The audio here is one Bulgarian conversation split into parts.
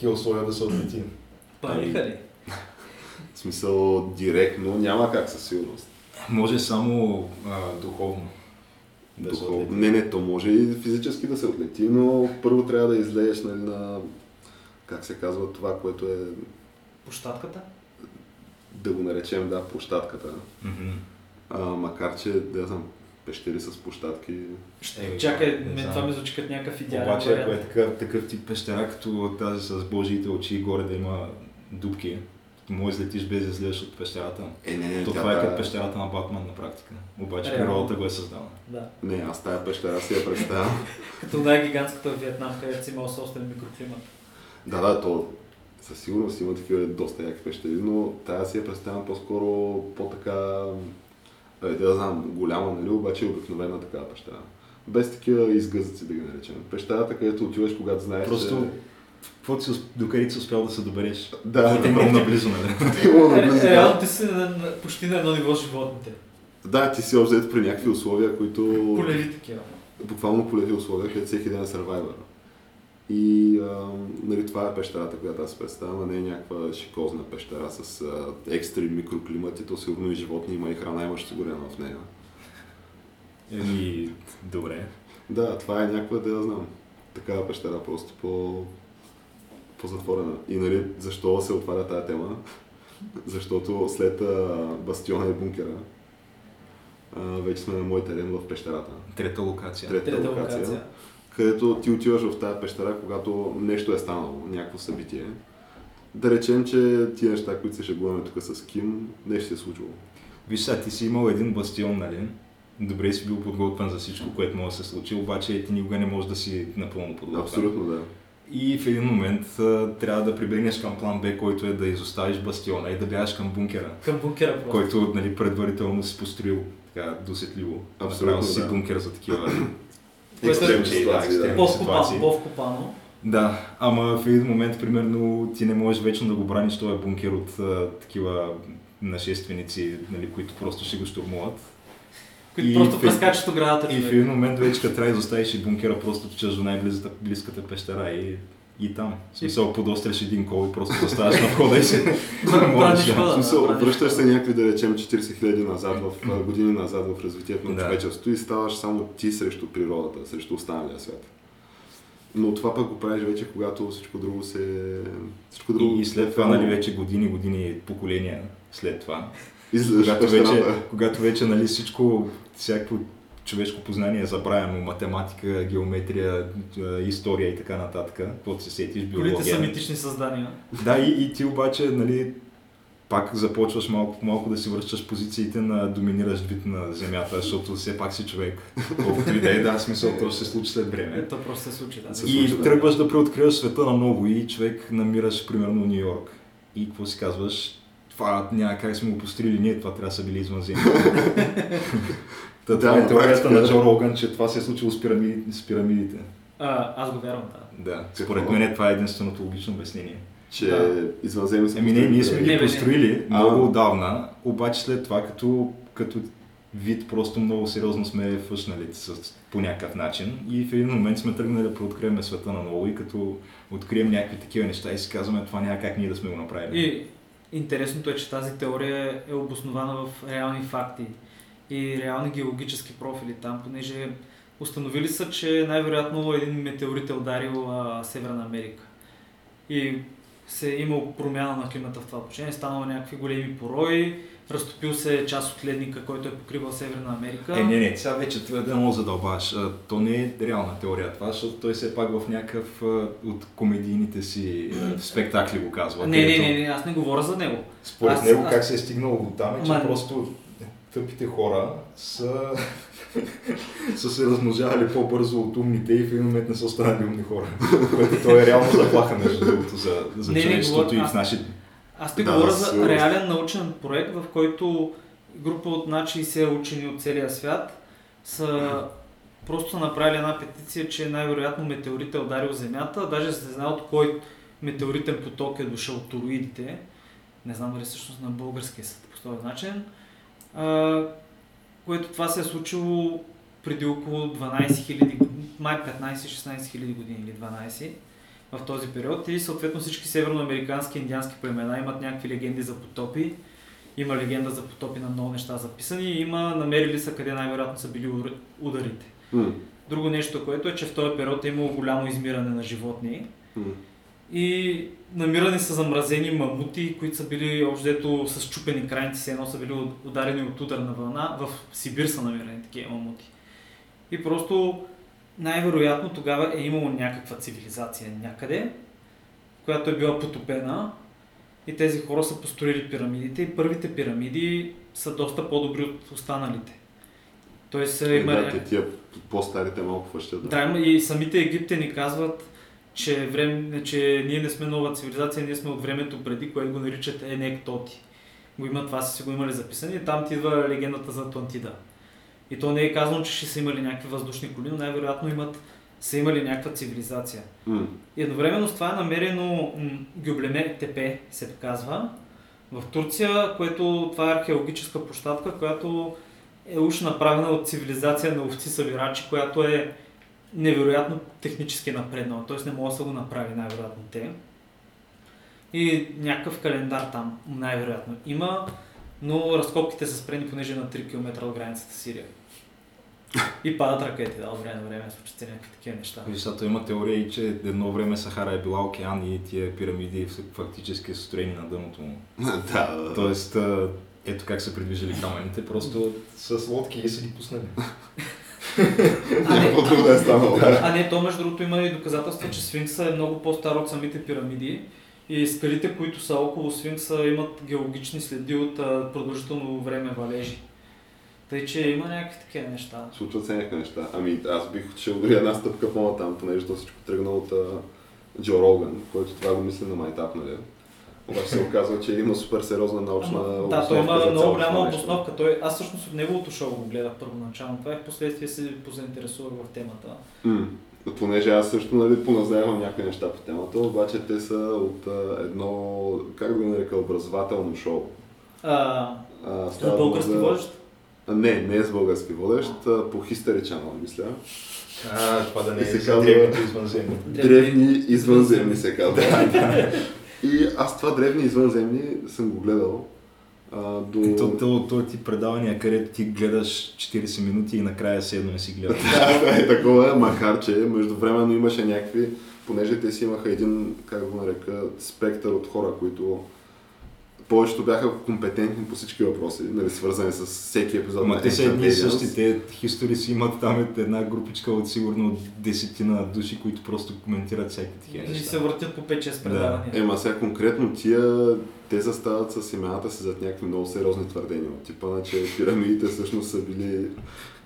Такива условия да се отлети. Палиха ли? В смисъл директно няма как със сигурност. Може само а, духовно да се Духов... отлети. Не, не, то може и физически да се отлети, но първо трябва да излееш нали, на, как се казва, това, което е, Площадката? да го наречем, да, площадката. Мгм. А, макар, че, да знам, пещери с площадки. Е, Чакай, не знам. това ми звучи като някакъв идеален Обаче, ако е такъв, такъв тип пещера, като тази с божиите очи, горе да има дупки, може да летиш без да излезеш от пещерата. Е, не, не, То тя това е тая- като пещерата на Батман на практика. Обаче Реално. природата го е създала. Да. Не, аз тая пещера си я представям. Като най-гигантската в Виетнам, където си имал собствен микроклимат. да, да, то със сигурност има такива доста яки пещери, но тая си я представям по-скоро по-така, е, да знам, голяма, нали, обаче обикновена такава пещера. Без такива изгъзъци, да ги наречем. Пещерата, където отиваш, когато знаеш, Просто, каквото си, ус- докъдето си успял да се добереш. Да, е много наблизо, нали? Много наблизо, Е. Реално ти си почти на едно ниво животните. Да, ти си общо взето при някакви условия, които... Полеви такива. Буквално полеви условия, където всеки ден е Survivor. И а, нали, това е пещерата, която аз представям, не е някаква шикозна пещера с а, екстрем микроклимат и то сигурно и животни има и храна, имаш сигурено в нея. Еми, добре. Да, това е някаква, да я знам, такава пещера, просто по, по-затворена. И нали, защо се отваря тази тема? Защото след а, бастиона и бункера, а, вече сме на мой терен в пещерата. Трета локация. Трета, Трета локация, локация. Където ти отиваш в тази пещера, когато нещо е станало, някакво събитие. Да речем, че тия неща, които се шегуваме тук с Ким, нещо се е случило. Виж сега, ти си имал един бастион, нали? Добре си бил подготвен за всичко, което може да се случи, обаче ти никога не можеш да си напълно подготвен. Абсолютно да. И в един момент а, трябва да прибегнеш към план Б, който е да изоставиш бастиона и да бягаш към бункера, Към бункера просто. който нали, предварително си построил така досетливо. Абсолютно, Направил си да. бункер за такива. Екстремни ситуации, да. ситуации. по-вкопано. Да, ама в един момент, примерно, ти не можеш вечно да го браниш този бункер от а, такива нашественици, нали, които просто ще го штурмуват. Които И просто в- прескачат оградата И в един момент вече като трябва да изоставиш и бункера, просто тичаш до най-близката близката пещера и, и там. В смисъл, подостряш един кол и просто заставаш на входа и да. хода, В смисъл, връщаш се някакви, да речем, 40 хиляди назад, в години назад в развитието на Да. човечеството и ставаш само ти срещу природата, срещу останалия свят. Но това пък го правиш вече, когато всичко друго се... Всичко друго... И, и след това, нали, вече години, години, поколения след това. Когато вече, когато вече нали, всичко, всяко човешко познание е забравено, математика, геометрия, е, история и така нататък, каквото се сетиш, Колите биология. са митични създания. Да, и, и ти обаче, нали, пак започваш малко малко да си връщаш позициите на доминиращ вид на Земята, защото все пак си човек. Колкото и да е, да, смисъл, то ще се случи след време. Ето просто се случи. Да. И случи, да. тръгваш да преоткриваш света на ново и човек намираш примерно Нью Йорк. И какво си казваш? Това няма как сме го построили ние, това трябва да са били извънземни. Та, Да, е теорията на Джо Роган, че това се е случило с, пирамиди, с пирамидите. А, аз го вярвам, да. Да, според мен това е единственото логично обяснение. Че Да. извънземни са Еми не, ние сме Не, ги построили А. много отдавна, обаче след това като, като вид просто много сериозно сме фъшнали с, по някакъв начин и в един момент сме тръгнали да преоткрием света на ново и като открием някакви такива неща и си казваме това няма как ние да сме го направили. И интересното е, че тази теория е обоснована в реални факти и реални геологически профили там, понеже установили са, че най-вероятно един метеорит е ударил а, Северна Америка. И се е имал промяна на климата в това отношение, станало някакви големи порои, разтопил се част от ледника, който е покривал Северна Америка. Е, не, не, сега вече това да много задълбаш. То не е реална теория това, защото той все пак в някакъв от комедийните си спектакли го казва. не, не, не, не, аз не говоря за него. Според Аз- него аз- как се е стигнало до там е, че Ма- просто тъпите хора са, са се размножавали по-бързо от умните и в един момент не са останали умни хора. Което то е реално заплаха, между другото, за, за Не, не, човечеството и говоря- в наши... Аз ти Да, говоря за реален научен проект, в който група от над 60 учени от целия свят са просто са направили една петиция, че най-вероятно метеорит е ударил Земята. Даже се знае от кой метеоритен поток е дошъл от туроидите. Не знам дали всъщност на българския съд по този начин. А, което това се е случило преди около 12 000 години, май 15-16 хиляди години или 12 в този период и съответно всички северноамерикански индиански племена имат някакви легенди за потопи. Има легенда за потопи на много неща записани и има намерили са къде най-вероятно са били ударите. М, Друго нещо, което е, че в този период е имало голямо измиране на животни м. И намирани са замразени мамути, които са били общо с чупени крайници, едно са били ударени от ударна вълна. В Сибир са намирани такива мамути. И просто най-вероятно тогава е имало някаква цивилизация някъде, която е била потопена и тези хора са построили пирамидите и първите пирамиди са доста по-добри от останалите. Тоест Е, има... да, те тия по-старите малко фъщат. Да, има и самите египтяни казват, че, време, че ние не сме нова цивилизация, ние сме от времето преди, което го наричат Енектоти. Го имат, това са си го имали записани и там ти идва легендата за Атлантида. И то не е казано, че ще са имали някакви въздушни коли, но най-вероятно имат, са имали някаква цивилизация. М, И едновременно с това е намерено м, Гюблеме Тепе, се казва, в Турция, което това е археологическа площадка, която е уж направена от цивилизация на овци събирачи, която е невероятно технически напреднала, т.е. не могат да го направи най-вероятно те. И някакъв календар там най-вероятно има, но разкопките са спрени понеже на 3 км от границата Сирия. И падат ракети, да, от време на време случат се някакви такива неща. Защото има теория и че едно време Сахара е била океан и тия пирамиди фактически са строени на дъното му. да, да, да. Тоест, ето как са придвижили камъните, просто с лодки и са ги пуснали. Няма по-друго да е станало. А не, то между другото има и доказателства, че Сфинкса е много по-стар от самите пирамиди и скалите, които са около Сфинкса имат геологични следи от продължително време валежи. Тъй, че има някакви такива неща. Случват се някакви неща. Ами аз бих отишъл дори една стъпка по-натам, понеже то всичко тръгна от Джо Роган, който това го мисли на майтап, нали? Обаче се оказва, че има супер сериозна научна Ама, да, той има много голяма обосновка. Той, аз всъщност от неговото шоу го гледах първоначално. Това и в последствие се позаинтересувах в темата. М, Понеже аз също нали, поназнавам някакви неща по темата, обаче те са от а, едно, как да го нарека, образователно шоу. А, А, дума български за- водещ? Не, не е с български водещ, а, по History Channel, мисля. А, това да не е за древните извънземни. Древни извънземни се казва. И аз това древни извънземни съм го гледал а, до... То, то, то, ти предавания, където ти гледаш 40 минути и накрая седно не си гледаш. Да, да, е такова, макар че междувременно имаше някакви, понеже те си имаха един, как го нарека, спектър от хора, които повечето бяха компетентни по всички въпроси, нали, свързани с всеки епизод на те са едни и същи, те хистори си имат там една групичка от сигурно от десетина души, които просто коментират всякакви такива И неща. се въртят по 5-6 предавания. Ема сега конкретно тия, те застават с имената си зад някакви много сериозни твърдения. От типа на, че пирамидите всъщност са били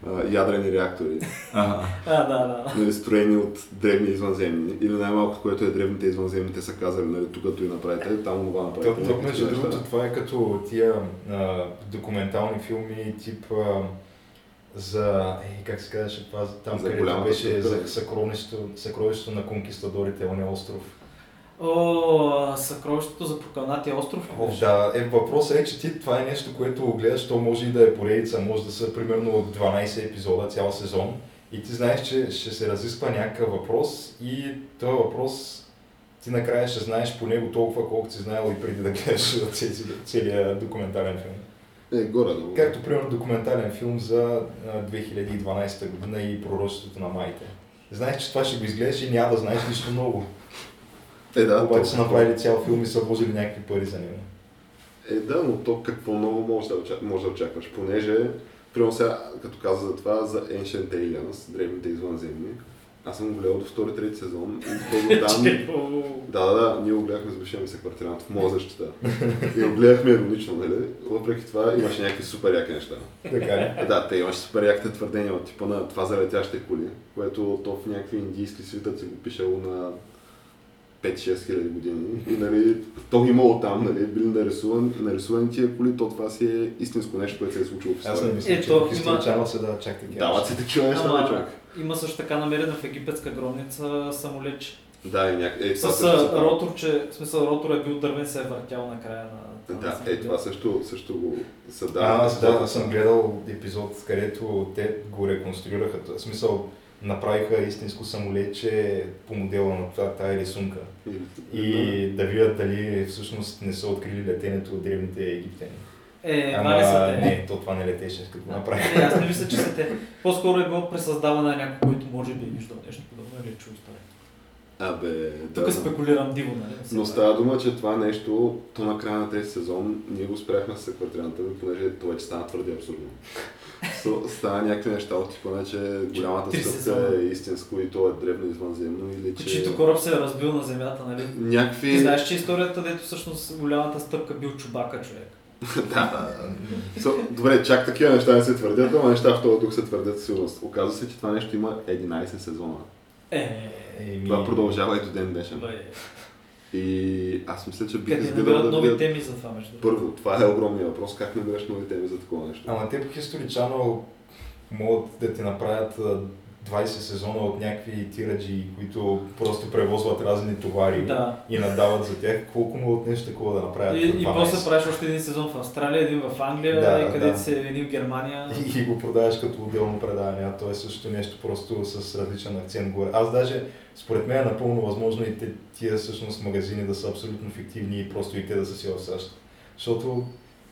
а, ядрени реактори, Ага. А, да, да. нали, строени от древни извънземни. Или най-малкото, което е древните извънземни, те са казали, нали, тук и направите, там това направите. Някакви между другото, това е като тия а, документални филми, тип а, за, е, как се казваше това, там За където беше за съкровището, съкровището на конкистадорите, он е остров. О, съкровището за прокълнатия остров. О, да, е, въпросът е, че ти това е нещо, което гледаш, то може и да е поредица, може да са примерно от 12 епизода, цял сезон. И ти знаеш, че ще се разисква някакъв въпрос и този въпрос ти накрая ще знаеш по него толкова, колкото си знаел и преди да гледаш цели- целият документален филм. Е, горе-долу. Както примерно документален филм за а, 2012 година и пророчеството на майите. Знаеш, че това ще го изгледаш и няма да знаеш нищо ново. Е, да, Обаче то- са направили цял филм и са вложили някакви пари за него. Е, да, но то какво много може да, очакваш, може да очакваш, понеже, примерно сега, като каза за това, за Ancient Aliens, древните извънземни, Аз съм го гледал до втори, трети сезон и до там... да, да, да, ние го гледахме с бившия ми секвартирант в моя защита. И го гледахме иронично, нали? Въпреки това имаше някакви супер яки неща. Така ли? Да, те имаше супер яките твърдения от типа на това за летящите коли, което то в някакви индийски свитъци го пишело на 5-6 хиляди години. И нали, то имало там, нали, били нарисувани, нарисувани тия коли, то това си е истинско нещо, което се е случило в Аз историята. не мисля, че Ето, в историчава се дават чак такива. Дават се такива неща, Ама, човек. Има също така намерена в египетска гробница самолетче. Да, и няк... е, С също ротор, че, в смисъл ротор е бил дървен, се е въртял на края на... Да, е, това също, също го са да. А, аз да, аз съм гледал епизод, където те го реконструираха. В смисъл, направиха истинско самолетче по модела на това, тая рисунка. И да видят дали всъщност не са открили летенето от древните египтяни. Е, Ама вали са те. не, то това не летеше, като го направи. Е, аз не мисля, че са те. По-скоро е било пресъздаване на някой, който може би е виждал нещо подобно или е чул история. Абе, Тук да. спекулирам диво, нали? Но става дума, че това нещо, то на края на трети сезон, ние го спряхме с квартиранта понеже то вече стана твърде абсурдно. So, стана някакви неща от типа, че голямата стъпка е истинско и то е древно извънземно или че... Чието кораб се е разбил на земята, нали? Ти Някакви... знаеш, че историята, дето всъщност голямата стъпка бил чубака човек. да. So, добре, чак такива неща не се твърдят, ама неща в този дух се твърдят със сигурност. Оказва се, че това нещо има 11 сезона. Е, Еми, Това продължава и до ден днешен. бе. И аз мисля, че бих изгледал да нови теми за това между другото. Първо, това е огромният въпрос, как намираш нови теми за такова нещо. Ама те по History Channel могат да ти направят 20 сезона от някакви тираджи, които просто превозват разни товари Да. и надават за тях. Колко могат нещо такова да направят? И, и 12? после правиш още един сезон в Австралия, един в Англия, Да, където да. си един в Германия. И, и го продаваш като отделно предаване, а то е също нещо просто с различен акцент горе. Аз даже, според мен е напълно възможно и те, тия всъщност магазини да са абсолютно фиктивни и просто и те да са си в САЩ. Защото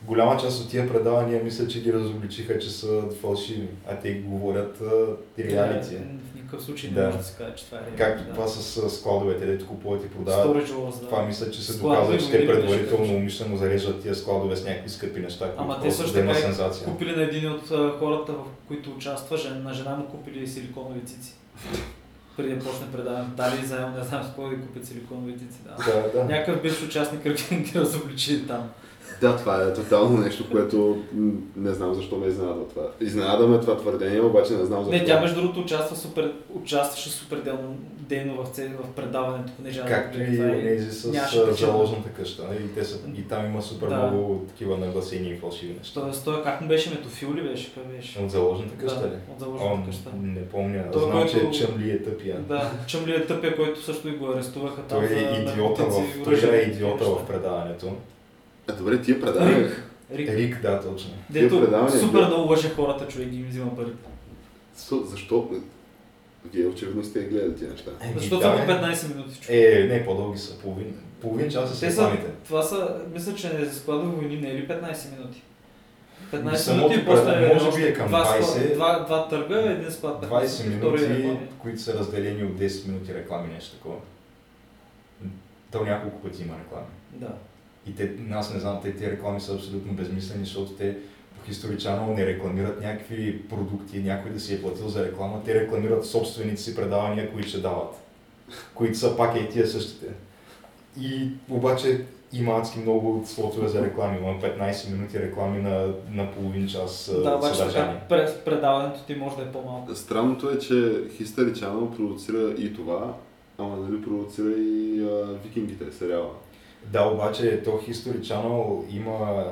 голяма част от тия предавания мисля, че ги разобличиха, че са фалшиви, а те говорят реалити. В никакъв случай Да. не може да се каже, че това е реално. Както да. това с складовете, дето купуват и продават. Storage да. Това мисля, че се доказва, че те предварително умишлено зареждат тия складове с някакви скъпи неща, които Ама те също така сензация. купили на един от хората, в които участва, жен, на жена му купили силиконови цици. Преди да почне предаване. Дали заедно, не знам с кой да купят силиконови цици. Да. Да, да. Някакъв бивш участник ги разобличи там. Да, това е тотално нещо, което не знам защо ме изненадва това. Изненада ме това твърдение, обаче не знам защо. Не, тя между другото участва супер, участваше супер дейно, дейно в, цел, в предаването, понеже аз Както и онези с заложната къща. И, те са, и там има супер Да. много такива нагласени и фалшиви неща. Тоест, той как му беше метофил ли беше? Как беше? От заложната къща да, ли? от заложната О, къща. не помня. Той, Знам, че който- Чъмли е тъпия. Да, Чъмли е тъпия, който също и го арестуваха там Той е идиота в, той е идиота в предаването. А, добре, тия предавания. Рик. Рик. Рик, да, точно. Дето предавания, супер да. много лъже хората, човек ги им взима парите. Защо- Защо? Вие очевидно сте гледали тия неща. Еми, Защото да, са по бе. 15 минути. човек. Е, не, по-дълги са. Половин, половин час са Те са, рекламите. това са, мисля, че не за складови войни не е ли 15 минути? 15 Самото минути и после пред- може би е към два, 20. склад- два, два търга, един склад 20 втория минути, които са разделени от 10 минути реклами, нещо такова. То няколко пъти има реклами. Да. И те, аз не знам, те тези реклами са абсолютно безмислени, защото те по History Channel не рекламират някакви продукти, някой да си е платил за реклама, те рекламират собствените си предавания, които ще дават, които са пак и тия същите. И обаче има адски много слотове за реклами, има 15 минути реклами на, на половин час Да, обаче така през предаването ти може да е по-малко. Странното е, че History Channel продуцира и това, ама нали продуцира и а, Викингите, сериала. Да, обаче то History Channel има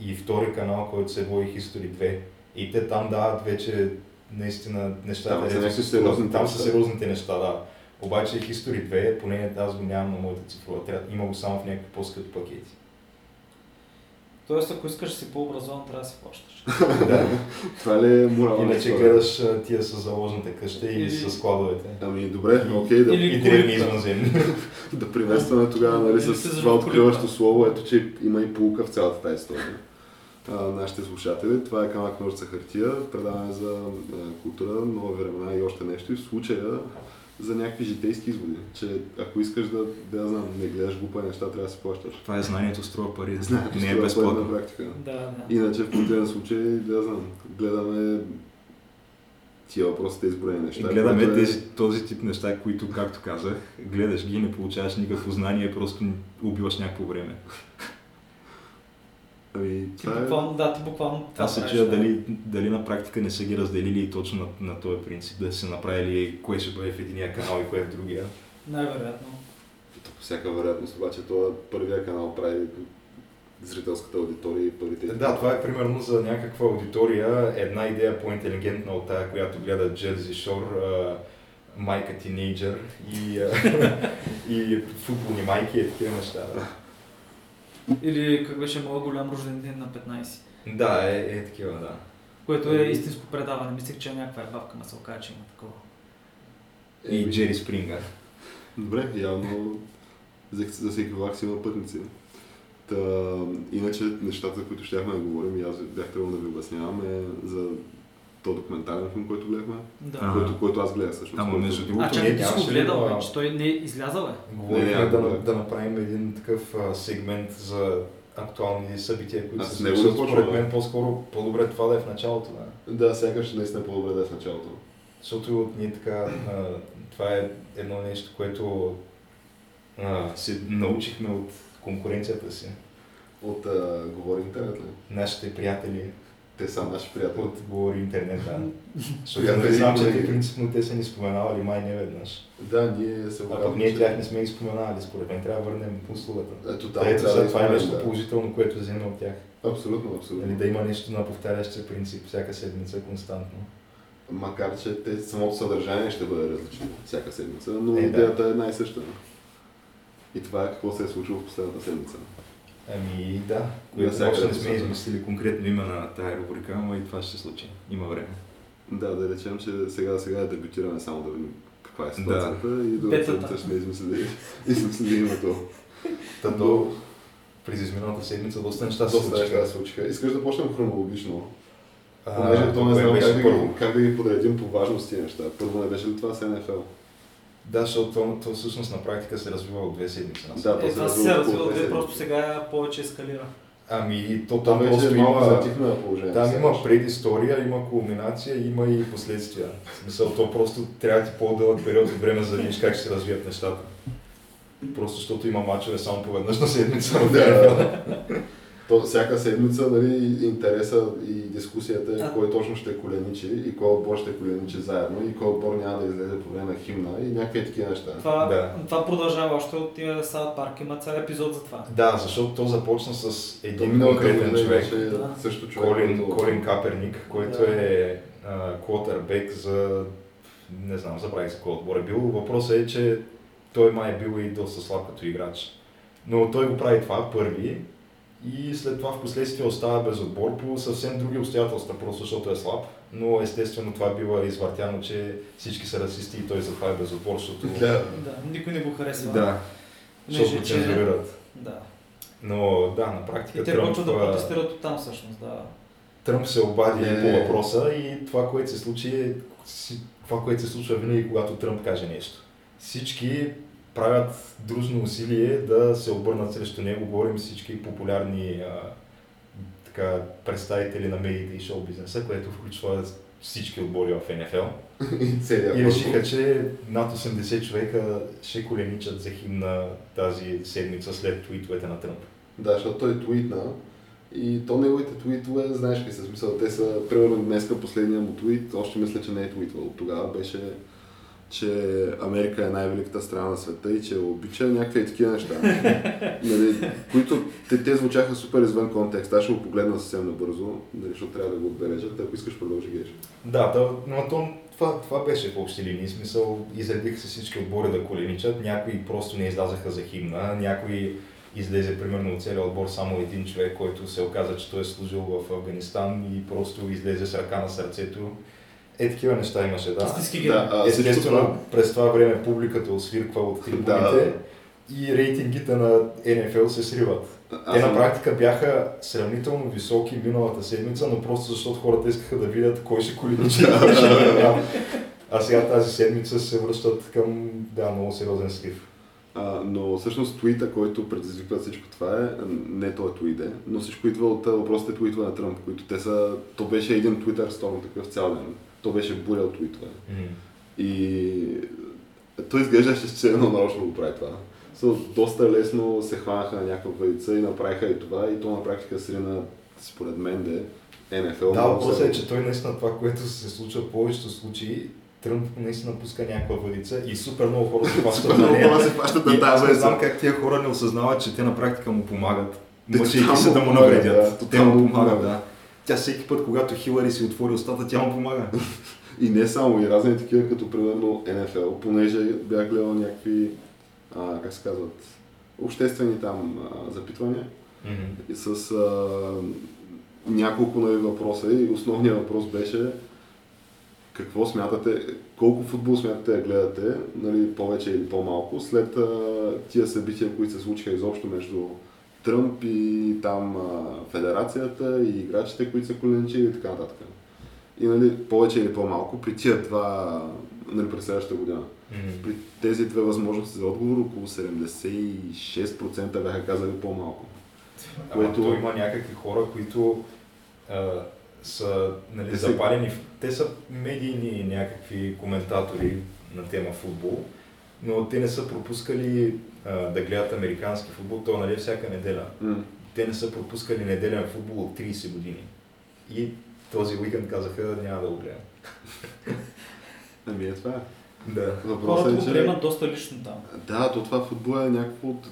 и втори канал, който се води History 2. И те там дават вече наистина нещата. Там са дето някакви се- сериозни Там са сериозните неща, да. Обаче History 2, поне аз го нямам на моята цифрова, има го само в някакви по-скъпи пакети. Тоест, ако искаш да си по-образован, трябва да си плащаш. да. Това ли е морална Иначе гледаш тия с заложната къща и Или- с складовете. Ами добре, окей, да, Или- И древни извънземни. да приветстваме тогава нали, с това откриващо слово, ето че има и полука в цялата тази история. А, нашите слушатели, това е камък ножица хартия, предаване за а, култура, нови времена и още нещо. И в случая за някакви житейски изводи, че ако искаш да, да я знам, не гледаш глупа неща, трябва да си плащаш. Това е знанието струва пари. Знаеш, не е безплатно. на практика. Да, да. Иначе в противен случай, да я знам, гледаме тия въпросите изброени неща. Гледаме което е- тези, този тип неща, които, както казах, гледаш ги и не получаваш никакво знание, просто убиваш някакво време. Ти това е... буквално, да, ти буквално това Аз се чуя да. дали, дали на практика не са ги разделили и точно на, на този принцип, да са направили кое ще бъде в единия канал и кое в другия. Най-вероятно. По всяка вероятност, обаче, това първия канал прави зрителската аудитория и първите. Да, това е примерно за някаква аудитория, една идея по-интелигентна от тая, която гледа Jersey Shore, а, майка тинейджър и, и футболни майки и такива неща. Или как беше моят голям рожден ден на 15. да е, е такива, да. Което е истинско предаване. Мислех, че е някаква ебавка, ма се окаже, че има такова. И Еми, Джери Спрингър. Добре, явно за, за всеки влак си има пътници. Та, иначе нещата, за които щяхме да говорим, и аз бях трябвало да ви обяснявам, е за то документален филм, който гледахме. Да. който, който аз гледах всъщност. Ама между другото, А, чакай, ти си го гледал, да- че той не е излязъл, бе. Говорихме Не, не, да, ако- да направим един такъв а, сегмент за актуални събития, които се случват. Според да. мен по-скоро по-добре това да е в началото. Да. Да, сякаш наистина е по-добре да е в началото. Защото ние така, а, това е едно нещо, което а, се научихме от конкуренцията си. От а, Говори интернет ли? Нашите приятели Те са наши приятели. от Говори интернет, да. Защото не знам, че те принципно те са ни споменавали май не веднъж. Да, ние се А пък ние тях не сме ги споменавали, според мен трябва да върнем услугата. Ето там Ето трябва сега да това е нещо да. положително, което вземем от тях. Абсолютно, абсолютно. Нали, да има нещо на повтарящ се принцип всяка седмица константно. Макар, че те, самото съдържание ще бъде различно всяка седмица, но Е, да. идеята е една и съща. И това е какво се е случило в последната седмица. Ами да, което всяка още не сме измислили конкретно име на тая рубрика, но и това ще се случи. Има време. Да, да речем, че сега, сега дебютираме само да видим каква е ситуацията и до седмица сме измислили, измислили името. Та до през изминалата седмица доста неща се Доста неща случиха. се случиха. Искаш да почнем хронологично? Понеже то не знам как да, ги, как да ги подредим по важност тия неща. Първо не беше ли това с НФЛ? Да, защото то, то всъщност на практика се развива от две седмици. насам. Да, Е, се това се развива развива около две, две просто сега повече ескалира. Ами то Там там просто е малко има... на. Там има предистория, има кулминация, има и последствия. В смисъл, то просто трябва ти по-дълъг период от време, за да видиш как ще се развият нещата. Просто защото има мачове само по веднъж на седмица. Да. То, всяка седмица нали, интереса и дискусията е А. кой точно ще коленичи и кой отбор ще коленичи заедно и кой отбор няма да излезе по време на химна и някакви такива неща. Това, Да. това продължава още от тия Саут Парк. Има цял епизод за това. Да, защото то започна с един конкретен човек. беше Да. също човек. Колин, който- Колин Каперник, който Да. е квотербек за... Не знам, забравих за кой отбор е бил. Въпросът е, че той май е бил и доста слаб като играч. Но той го прави това първи и след това в последствие остава без отбор по съвсем други обстоятелства, просто защото е слаб. Но естествено това бива извъртяно, че всички са расисти и той затова е без отбор, защото... Да. Да, никой не го харесва. Да, защото че- цензурират. Да. Но да, на практика И те Тръмп, почват да протестират от там всъщност, да. Тръмп се обади Не. по въпроса и това, което се случи е това, което се случва винаги, когато Тръмп каже нещо. Всички правят дружно усилие да се обърнат срещу него. Говорим всички популярни а, така, представители на медиите и шоу бизнеса, което включва всички отбори в НФЛ. И И решиха, че над 80 човека ще коленичат за химна тази седмица след твитовете на Тръмп. Да, защото той твитна и то неговите твитове, знаеш ли смисъл, те са, примерно днеска последния му твит, още мисля, че не е твитвал. Тогава беше, че Америка е най-великата страна на света и че обича някакви такива неща. нали, които те, те звучаха супер извън контекст. Аз ще го погледна съвсем набързо, нали, защото трябва да го отбележат. Ако искаш, продължи геш. Да, да но то, това, това беше в общи линии. Смисъл, изредиха се всички отбори да коленичат, някои просто не излязаха за химна, някои излезе примерно от целия отбор само един човек, който се оказа, че той е служил в Афганистан и просто излезе с ръка на сърцето. Е, такива неща имаше, да. Да, а, Естествено, това- през това време публиката освирква от трибуните Да. и рейтингите на НФЛ се сриват. Аз Те на практика бяха сравнително високи миналата седмица, но просто защото хората искаха да видят кой ще колиничи. и кой ще играе. а сега тази седмица се връщат към да, много сериозен слив. А, но всъщност твита, който предизвиква всичко това е, не той твит е, но всичко идва от въпросите твитове на Тръмп, които те са, то беше един твитър сторм такъв цял ден. То беше буря от твитове. И той изглеждаше, че едно нарочно го прави това. So, доста лесно се хванаха на някаква валица и направиха и това, и то на практика срина, според мен, де НФЛ. Да, въпросът е, че той наистина това, което се случва в повечето случаи, Тръмп наистина пуска някаква въдица и супер много хора се хващат на нея. хора се хващат на И тази аз не знам как тия хора не осъзнават, че те на практика му помагат. Мъчейки се да му навредят. да, те му помагат, помагат. да. Тя всеки път, когато Хилари си отвори устата, тя му помага. И не само, и разни такива, като примерно НФЛ, понеже бях гледал някакви, а, как се казват, обществени там а, запитвания и с а, няколко нали, въпроса. И основният въпрос беше какво смятате, колко футбол смятате да гледате, нали, повече или по-малко, след а, тия събития, които се случиха изобщо между Тръмп и там а, федерацията и играчите, които са коленичили и така нататък. И нали, повече или по-малко при тия два, нали, през следващата година. При тези две възможности за отговор около 76% бяха казали по-малко. Ама Което- то има някакви хора, които а, са нали, Те запалени. в- Те са медийни някакви коментатори на тема футбол, но те не са пропускали а, да гледат американски футбол, то нали, всяка неделя. М. Те не са пропускали неделен футбол от 30 години. И този уикенд казаха, няма да го гледам. Ами е това. е. Да. Хората Въпросът го е, че... приемат доста лично там. Да, то това футбол е някакво от...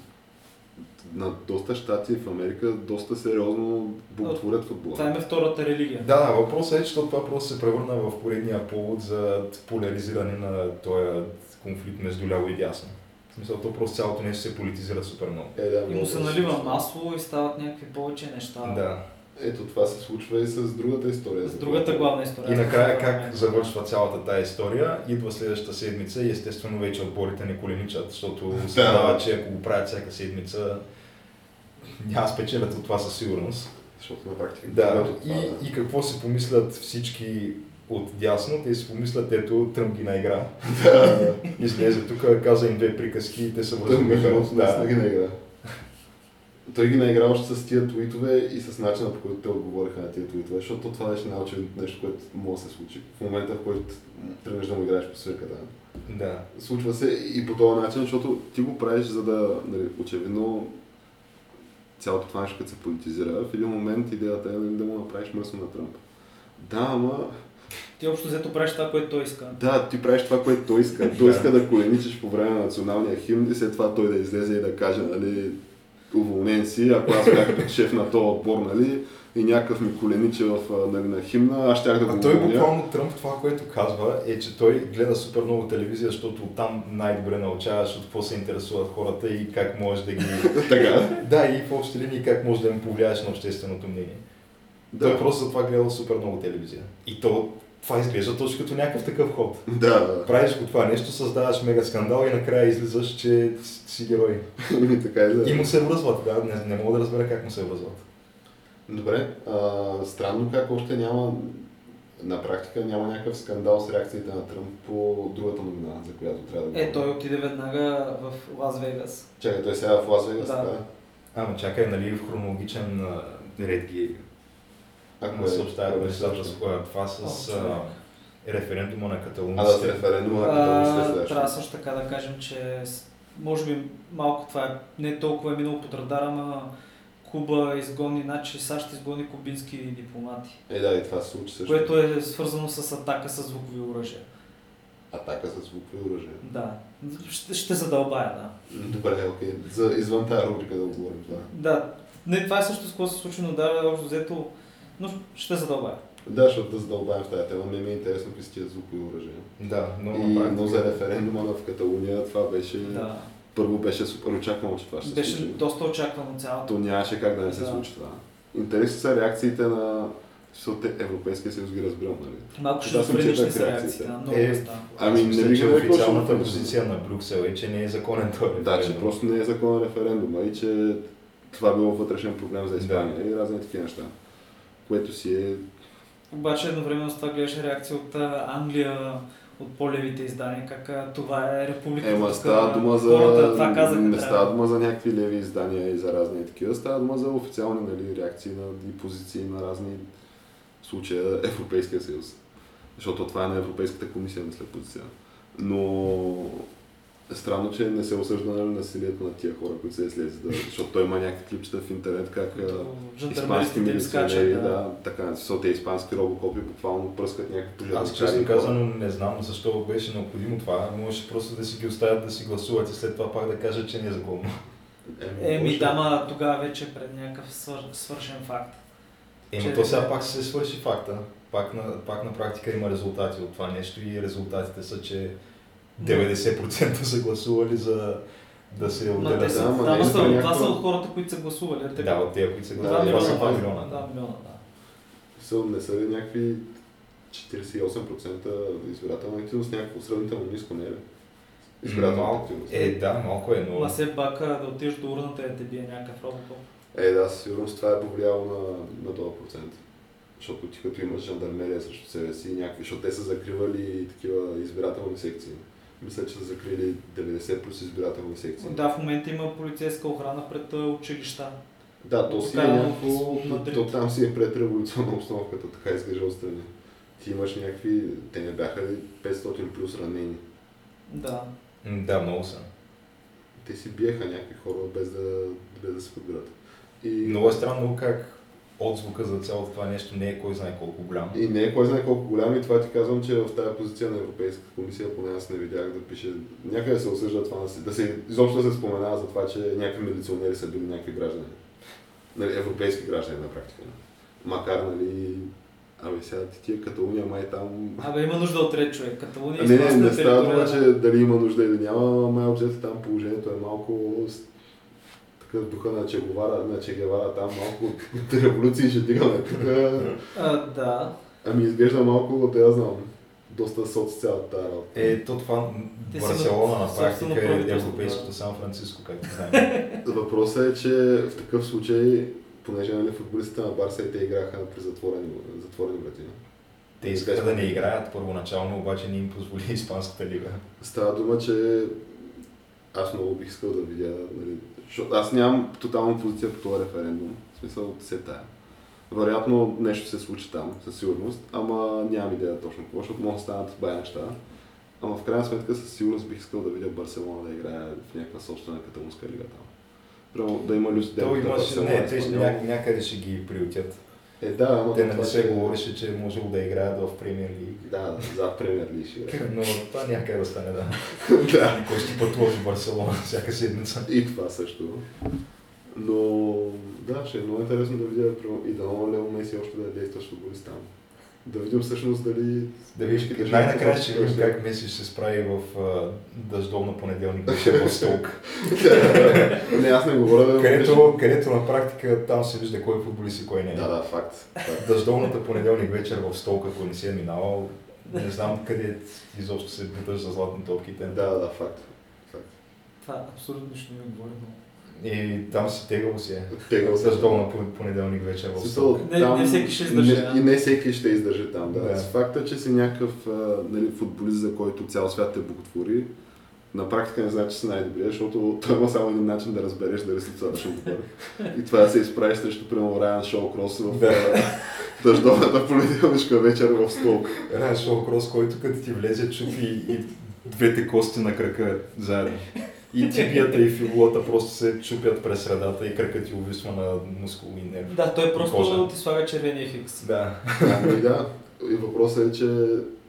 На доста щати в Америка доста сериозно боготворят футбола. Това е втората религия. Да, да, въпросът е, че това просто се превърна в поредния повод за поляризиране на този конфликт между ляво и дясно. Смисъл, то просто цялото нещо се политизира супер много. Е, да, И му се налива масло и стават някакви повече неща. Да. Ето това се случва и с другата история. С другата главна история. И накрая как завършва цялата тая история, идва следващата седмица и естествено вече отборите не коленичат, защото се Да. дава, че ако го правят всяка седмица, няма спечелят от това със сигурност. Защото на практика... Да, това, и, и какво си помислят всички от дясно, те си помислят, ето Тръмп ги наигра. Излезе тук, каза им две приказки и те са възмиха. да. ги наигра. Той ги наигра още с тия твитове и с начина по който те отговориха на тия твитове, защото това беше най-очевидното нещо, което може да се случи. В момента, в който тръгнеш да му играеш по свирката. Да. Случва се и по този начин, защото ти го правиш, за да, нали, очевидно, цялото това нещо, като се политизира, в един момент идеята е нали, да му направиш мръсно на Тръмп. Да, ама Ти общо взето правиш това, което той иска. да, ти правиш това, което той иска. Той Да. иска да коленичиш по време на националния химн и след това той да излезе и да каже, нали, уволнен си, ако аз бях шеф на този отбор, нали, и някакъв ми колениче в, нали, на химна, аз щях да го А той уволня. буквално Тръмп това, което казва е, че той гледа супер много телевизия, защото там най-добре научаваш от какво се интересуват хората и как можеш да ги... така. да, и в общи линии как можеш да им повлияеш на общественото мнение. Той Да. просто за това гледа супер много телевизия. И то, това изглежда точно като някакъв такъв ход. Да, да. Правиш го това нещо, създаваш мега скандал и накрая излизаш, че си герой. Ами, така е, да. И му се връзват, да, не, не мога да разбера как му се връзват. Добре, а, странно как още няма, на практика няма някакъв скандал с реакциите на Тръмп по другата новина, за която трябва да Е, той отиде веднага в Лас Вегас. Чакай, той сега е в Лас Вегас, Да. така? Ама чакай, нали в хронологичен ред ги Ако му е- съобщават ако е нещата. точно. с коя- Това с а, референдума на А да, референдума на католиците следващо. Трябва също така да кажем, че може би малко това е не толкова е минало под радара, ама Куба изгони, значи САЩ изгони кубински дипломати. Е, да, и това се случи също. Което е свързано с атака с звукови оръжия. Атака с звукови оръжия. Да. Ще, ще задълбая, да. Добре, окей. За, извън тази рубрика да говорим това. Да. Не, това е също с какво се случи, но да, общо взето, но ще задълбая. Да, защото да задълбаем в тази тема, ми ми е интересно какви са тия звукови оръжия. Да, но И, но за референдума в Каталуния това беше... Да. Първо беше супер очаквано, че това ще се Беше случи. доста очаквано цялото. То нямаше как да не се Да. случи това. Интересни са реакциите на... Защото те Европейския съюз ги разбирам, нали? Малко Да, шизофренични четах са реакциите. много Е, места. Ами, не мисля, че официалната позиция на Брюксел е, че не е законен този Да, че референдум. просто не е закон референдума и че това било вътрешен проблем за Испания и разни такива неща. Което си е... Обаче едновременно с това гледаше реакция от Англия, от по-левите издания, как това е република. Ема става дума за... Хората, това казаха, не трябва. става дума за някакви леви издания и за разни такива, става дума за официални нали, реакции на, и позиции на разни случая Европейския съюз. Защото това е на Европейската комисия, мисля, позиция. Но странно, че не се осъжда нали, насилието на тия хора, които се е слезли, да, защото той има някакви клипчета в интернет, как испански милиционери, скачат. да. Да. така, защото те испански робокопи буквално пръскат някакви Аз пожарникари. честно казано не знам защо беше необходимо това. Можеше просто да си ги оставят да си гласуват и след това пак да кажат, че не е законно. Еми може. да, ма тогава вече е пред някакъв свър... свършен факт. Че- то сега пак се свърши факта. Пак на, пак на практика има резултати от това нещо и резултатите са, че 90% са гласували за да се отделят. са, да, ама да, са, това някаква- са от хората, които са гласували. а те- Да, от тези, които са Да, гласували. Това са милиона, 2 милиона. Да, милиона, да. са, не са ли някакви 48% избирателна активност, някакво сравнително ниско, не е ли? Избирателна активност. Е, да, малко е, но... Ма все пак а, да отидеш до урната и да те бие някакъв робокоп. Е, да, със сигурност това е повлияло на, на този процент. Защото ти като имаш жандармерия срещу себе си, някакви, защото те са закривали такива избирателни секции. Мисля, че са закрили 90 плюс избирателни секции. Да, в момента има полицейска охрана пред училища. Да, то си е някакво, то там си е предреволюционна обстановката, така изглежда отстрани. Ти имаш някакви, те не бяха ли 500 плюс ранени. Да. Да, много са. Те си биеха някакви хора без да, без да се подбират. И, Много е странно как отзвука за цялото това нещо не е кой знае колко голям. и не е кой знае колко голям и това ти казвам, че в тази позиция на Европейската комисия, поне аз не видях да пише, някъде се осъжда това, да се, да се изобщо да се споменава за това, че някакви милиционери са били някакви граждани. Нали, европейски граждани на практика. Макар, нали, Абе, сега ти тия Каталуния май там... Абе, има нужда от ред човек. Каталуния Не, не, не става територия че дали има нужда или няма, май обзето там положението е малко такъв духа на Че Гевара, на Че Гевара там малко от революции ще дигаме тук. Да. Ами изглежда малко, да я знам, доста соц цялата тази работа. Е, то това Те Барселона на практика е европейското. Сан Франциско, както знаем. Въпросът е, че в такъв случай, понеже нали, футболистите на Барса и те играха при затворени, затворени врати. Те искаха да не играят първоначално, обаче не им позволи Испанската лига. Става дума, че аз много бих искал да видя, нали, защото аз нямам тотална позиция по този референдум, в смисъл се тая. Вероятно нещо се случи там, със сигурност, ама нямам идея точно какво, защото могат да станат бая неща. Ама в крайна сметка със сигурност бих искал да видя Барселона да играе в някаква собствена каталунска лига там. Прямо да има люс То имаше, Барселона, не, те ще, ня, някъде ще ги приютят. Е, да, ама Те нали се ще- говореше, че можело да играят в Премьер Лиг. Да, да, за премьер ли ще играе. Но това някъде да стане, да. да. Кой ще пътува в Барселона всяка седмица? И това също. Но да, ще е много интересно да видя и дано Лео Меси още да е действащ футболист там. Да видим всъщност дали... Да видиш, Дали най-накрая ще видим как Меси ще се справи в дъждовна понеделник беше в Столк. не, аз не говоря да... където, където на практика там се вижда кой е футболист и кой не е. Да, да, факт. Дъждовната понеделник вечер в Столк, ако не си е минавал, не знам къде изобщо се буташ за златни топките. Да, да, факт. факт. Това абсолютно нищо не ми говори. но- И там си тегал си е. Тегъл се. Дъждовна пон- понеделник вечер в Столк. Не- не всеки ще издържи, Не, да. и не всеки ще издържи там, да. Да. С факта, че си някакъв а, нали, футболист, за който цял свят те боготвори, на практика не значи, че си най-добрия, защото той има само един начин да разбереш дали си достатъчно добър. И това да се изправиш срещу, примерно, Райан Шоукрос в Да. дъждовната понеделнишка вечер в Столк. Райан Шоукрос, който като ти влезе чупи и двете кости на крака заедно. И тибията и фибулата просто се чупят през средата и кракът ти увисва на мускул и нерв. Да, той просто ти слага червения хикс. Да. Ами да, и въпросът е, че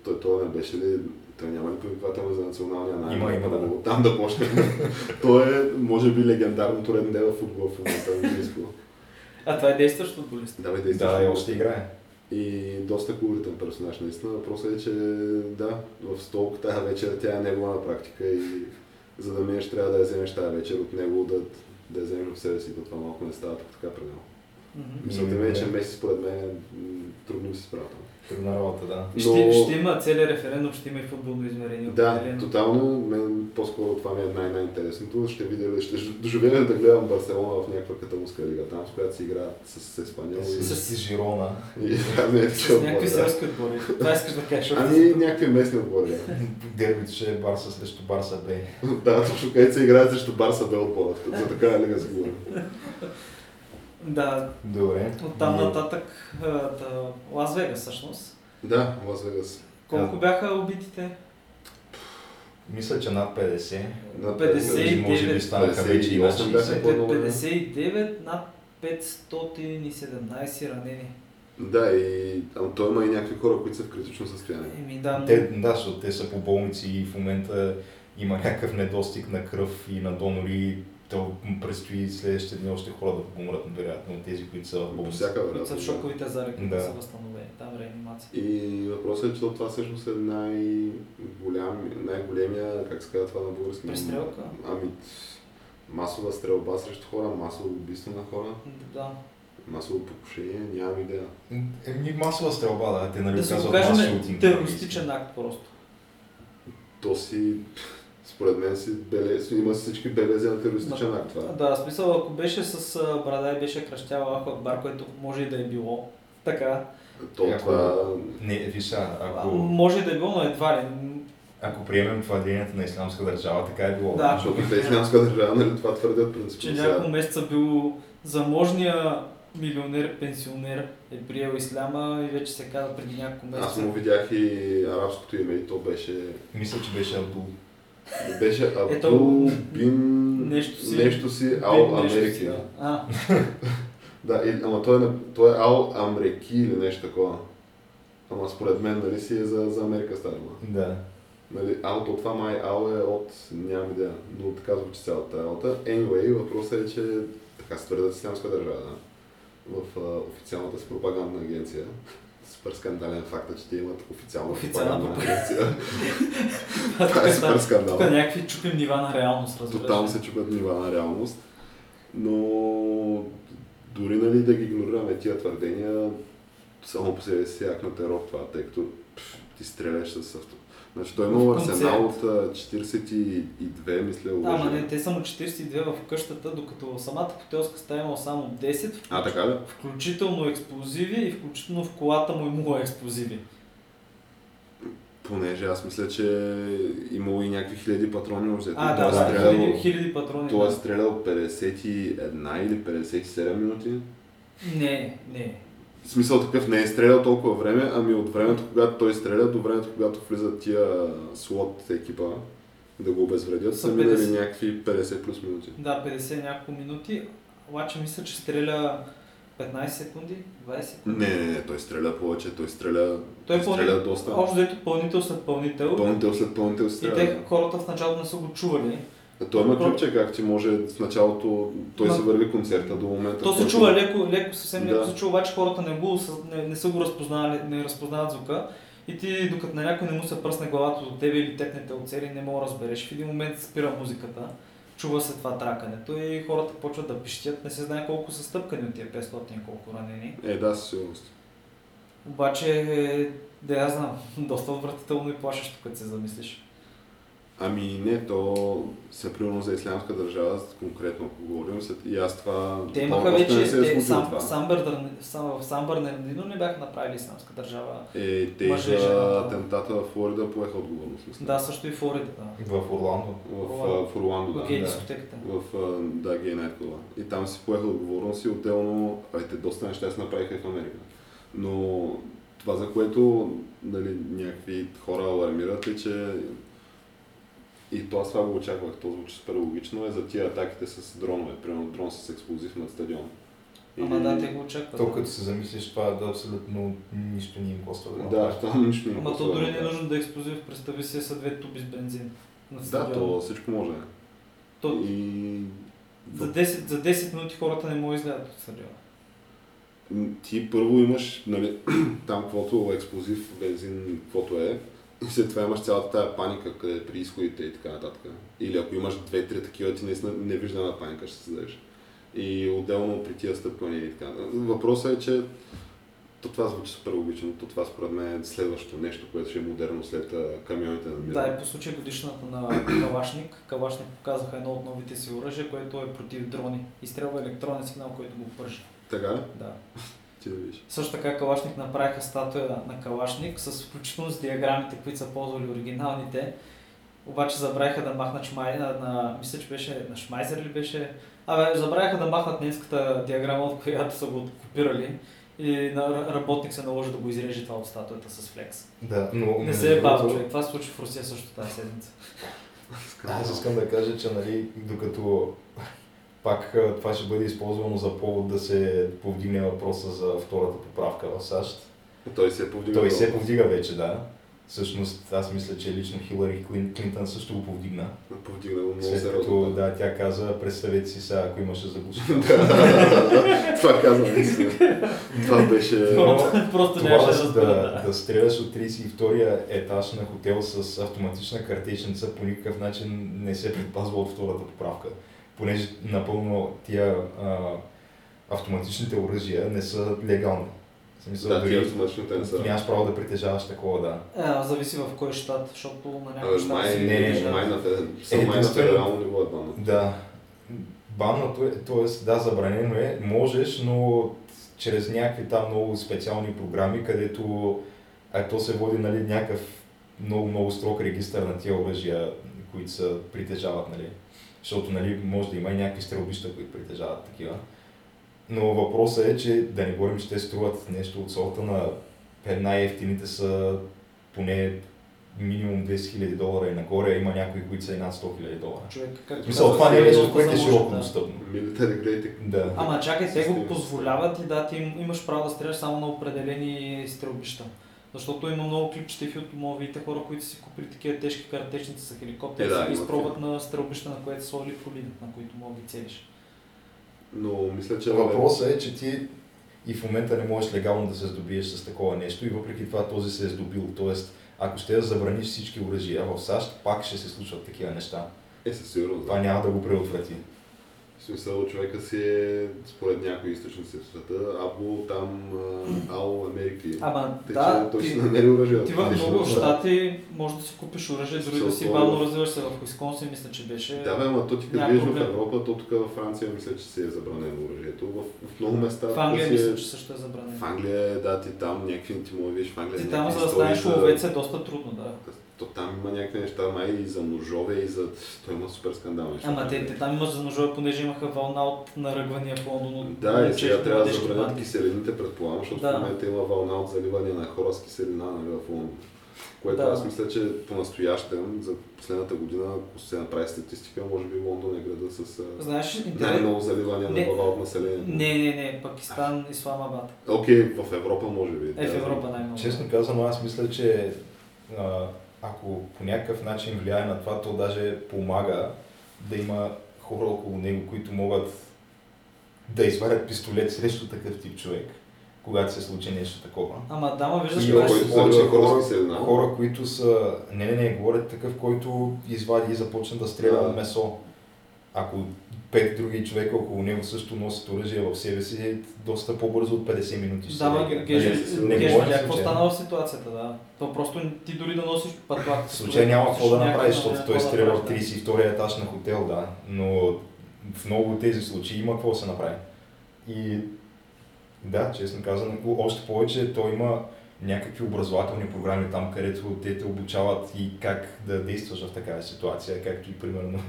той, той не беше ли, той няма ли повиквателно за националния най Има, има, да. Там да почне. той е, може би, легендарното реден дел в футбола в момента в английско. А това е действащ футболист. Да, бе, действаш. Да, и още играе. И доста колоритен персонаж, наистина. Въпросът е, че да, в Столк тази вечер тя е негова на практика и за да минеш трябва да я вземеш тази вечер от него, да, да я вземеш в себе си, то това малко не става така при него. Мгм. Мисълта ми е, че да. Меси според мен трудно си справя там. Трудна работа, да. Но- Ще, ще има целият референдум, ще има и футболно измерение. Да, определено. тотално. Мен по-скоро това ми е най-най-интересното. Ще видя, ще доживея да гледам Барселона в някаква каталунска лига, там с която си играят с, с Еспаньол. С, И, с Жирона. и, да, не, е С някакви селски отбори. Това искаш да кажеш. Ами някакви местни отбори. Дербито ще е Барса срещу Барса Б. Да, точно където се играят срещу Барса Бе отбора. За такава лига говорим. Да, Добре. оттам И- нататък а, да, Лас Вегас всъщност. Да, Лас Вегас. Колко бяха убитите? Мисля, че над 50. На 59. Може би станаха вече и над 58 бяха. 60. по-много, да. 59 над 517 ранени. Да, и ама той има и някакви хора, които са в критично състояние. Еми да, но... Те, да, защото те са по болници и в момента има някакъв недостиг на кръв и на донори. То предстои следващите дни още хора да помрат, вероятно, от тези, които са в По болница. всяка които са в шоковите зали, които Да. са възстановени. Там реанимация. И въпросът е, че това всъщност е най-голям, най-големия, как се казва това на български? Престрелка? Ами, масова стрелба срещу хора, масово убийство на хора, Да. масово покушение, нямам идея. Еми, масова стрелба, да. Те нали Да казват кажем масшутинг. терористичен акт просто. То си, според мен си беле, има всички белези на терористичен акт това. Да, в смисъл, ако беше с брада и беше кръщял Акбар, което може и да е било. Така. То Ако- това... Не, виж сега, А, ако, Може и да е било, но едва ли. ако приемем твърденията на исламска държава, така е било. Да. Защото те ислямска държава, нали, това твърдят принципно. Че няколко месеца бил заможния милионер, пенсионер е приел исляма и вече се казва преди няколко Аз месеца. му видях и арабското име и то беше... Мисля, че беше Абдул. Беше Ето, Абдул Бин... нещо си. Нещо си Ал Америки. да. А, Да, и, ама той е, той е Ал Амреки или нещо такова. Ама според мен, нали си е за, за Америка става. Да. Нали, Алто, това май Ал е от, нямам идея, но така звучи цялата работа. Anyway, въпросът е, че така се твърдят ислямска държава, да. В а, официалната си пропагандна агенция. Супер скандален факт е, че те имат официална Официална пропагандна агенция. тук Това е супер тук скандал. някакви чупим нива на реалност, разбираш. Тотално се чупят нива на реалност. Но дори нали, да ги игнорираме тия твърдения, само по себе си е акт на терор това, тъй като пф, ти стреляш с авто. Значи той има В арсенал от а, 42, мисля, Да, ама не, те са му 42 в къщата, докато в самата хотелска стая имал само 10, А, така ли? включително експлозиви и включително в колата му имало експлозиви. Понеже аз мисля, че имало и някакви хиляди патрони взето. А, той да, е да, стрелял, хиляди, хиляди патрони. той е стрелял 51 или 57 минути. Не, не. В смисъл такъв не е стрелял толкова време, ами от времето, когато той стреля до времето, когато влизат тия слот екипа да го обезвредят, Са са минали 50. някакви 50 плюс минути. Да, 50 няколко минути. Обаче мисля, че стреля 15 секунди, 20 секунди. Не, не, не, той стреля повече, той стреля, Той е стреля пълни... доста. Общо взето пълнител след пълнител. Пълнител след пълнител И стреля. те хората в началото не са го чували. Той има ключе, как ти може в началото, той Ма- се върви концерта до момента. То се който- чува леко, леко съвсем леко Да. се чува, обаче хората не, го, не, не са го разпознали, не разпознават звука. И ти, докато на някой не му се пръсне главата до тебе или текнете от цели, не мога да разбереш. В един момент спира музиката, чува се това тракането и хората почват да пищят. Не се знае колко са стъпкани от тия 500 и колко ранени. Е, да, със сигурност. Обаче, да я знам, доста отвратително и плашещо, като се замислиш. Ами не, то се примерно за ислямска държава, конкретно ако говорим, след- и аз това... Те имаха вече, не се е те, сам, това. сам, Бърдър, сам, в Сан Бърнардино не бяха направили исламска държава. Е, те Мъже, за атентата в Флорида поеха отговорност. Да, също и Флорида, да. В Орландо. В, а, в Орландо, да. В гей дискотеката. В а, да, гей Night Club. И там си поеха отговорност и отделно, те доста неща се направиха и в Америка. Но това, за което нали, някакви хора алармират е, че и то аз това го очаквах, то звучи супер логично, е за тия атаките с дронове, примерно дрон с експлозив над стадион. Ама да, те го очакват. То като се замислиш, това да абсолютно нищо ни им коства да Да, там нищо не им Ама то дори не е нужно да е експлозив, представи си са две туби с бензин. На Да, то всичко може. То, И за, 10, за 10 минути хората не могат да излязат от стадиона. ти първо имаш нали, там каквото експлозив, бензин, каквото е, и след това имаш цялата тая паника, къде е при изходите и така нататък. Или ако имаш две-три такива, ти наистина невиждана паника ще създадеш. И отделно при тия стъпвания и така. нататък. Въпросът е, че То това звучи супер логично, то това според мен е следващото нещо, което ще е модерно след камионите на мира. Да, и по случай годишната на Калашник. Калашник показаха едно от новите си оръжия, което е против дрони. Изстрелва електронен сигнал, който го пържи. Така? Да. Ти да видиш. Също така Калашник направиха статуя на Калашник с включително с диаграмите, които са ползвали оригиналните. Обаче забравиха да махнат шмай, на, на, мисля, че беше на Шмайзер ли беше. Абе, забравиха да махнат немската диаграма, от която са го копирали. И на работник се наложи да го изреже това от статуята с флекс. Да, но... Не се е бавил човек. Това се случи в Русия също тази седмица. Аз искам да кажа, че нали, докато пак това ще бъде използвано за повод да се повдигне въпроса за втората поправка в САЩ. Той се е повдигнал. Той се повдига вече, да. Всъщност, аз мисля, че лично Хилари Клин- Клинтън също го повдигна. Повдигнал много След сериозно. като, да, тя каза, представете си сега, ако имаше заглушка. това казвам наистина. Това беше... Просто- Просто нямаше Това да да, да, да стреляш от 32-я етаж на хотел с автоматична картечница по никакъв начин не се предпазва от втората поправка. Понеже напълно тия а, автоматичните оръжия не са легални. Смисъл, Да, ти дори автоматично те не са. нямаш право да притежаваш такова, да. Е, зависи в кой щат, защото на някои щати май, си не, притежават. май на, само май на федерално ниво е банно. Да. Банното е, т.е. да, забранено е, можеш, но чрез някакви там много специални програми, където а то се води нали, някакъв много, много строг регистър на тия оръжия, които се притежават, нали. Защото нали, може да има и някакви стрелбища, които притежават такива. Но въпросът е, че да не говорим, че те струват нещо от сорта на най-ефтините са поне минимум 200 000 долара и нагоре, има някои, които са и над 100 000 долара. Човек, както Мисъл, това не е нещо, което е широко да. достъпно. Military grade Да. Ама чакай, те го позволяват и да, ти им- имаш право да стреляш само на определени стрелбища. Защото има много клипчета и филмовите хора, които си купили такива тежки картечници с хеликоптери, Е, да, ги има изпробват на стрелбища, на което са сложили фолида, на които мога да ги целиш. Но мисля, че... Въпросът е, че ти и в момента не можеш легално да се здобиеш с такова нещо и въпреки това този се е здобил. Тоест, ако ще да забраниш всички оръжия в САЩ, пак ще се случват такива неща. Е, със сигурност. Това няма да го предотврати. В смисъл, човека си е, според някои източници в света, Або там, а, Ал Америки. Ама Тъй, да, че той ти, ще намери оръжие. ти в Лично, много щати може да си купиш оръжие, дори да си бавно развиваш се в Уисконсин, мисля, че беше. Да, бе, ама то ти като видиш в. Европа, то тук във Франция мисля, че си е забранено оръжието. В, в много места. в Англия си е- мисля, че също е забранено. В Англия, да, ти там някакви ти му видиш в Англия. Ти там за да станеш ловец е доста трудно, да. То там има някакви неща, май и за ножове, и за... Той има супер скандал. неща. Ама те, те там имаш за ножове, понеже имаха вълна от наръгвания в Лондон. от Да, и сега трябва да забранят киселините, предполагам, защото Да. в момента има вълна от заливане на хора с киселина нали, в Лондон. Което Да. аз мисля, че по-настоящем, за последната година, ако се направи статистика, може би Лондон е града с а, Знаеш, най-много заливане Не. на глава от населението. Не, не, не, Пакистан, Исламабад. Окей, в Европа може би. Е, в да. Европа най-много. Честно казано, аз мисля, че а, ако по някакъв начин влияе на това, то даже помага да има хора около него, които могат да извадят пистолет срещу такъв тип човек, когато се случи нещо такова. Ама дама, виждаш И залива повече хора хора, хора, които са... Не, не, не, говорят такъв, който извади и започна да стреля Да. месо. Ако пет други човека около него също носят оръжие в себе си, доста по-бързо от 50 минути Да, ма, геш, какво стана в ситуацията, да. То просто ти дори да носиш патлак. В случай няма какво да направиш, защото той е стреля от 32 етаж на хотел, да. Но в много от тези случаи има какво да се направи. И да, честно казано, още повече той има някакви образователни програми там, където те те обучават и как да действаш в такава ситуация, както и примерно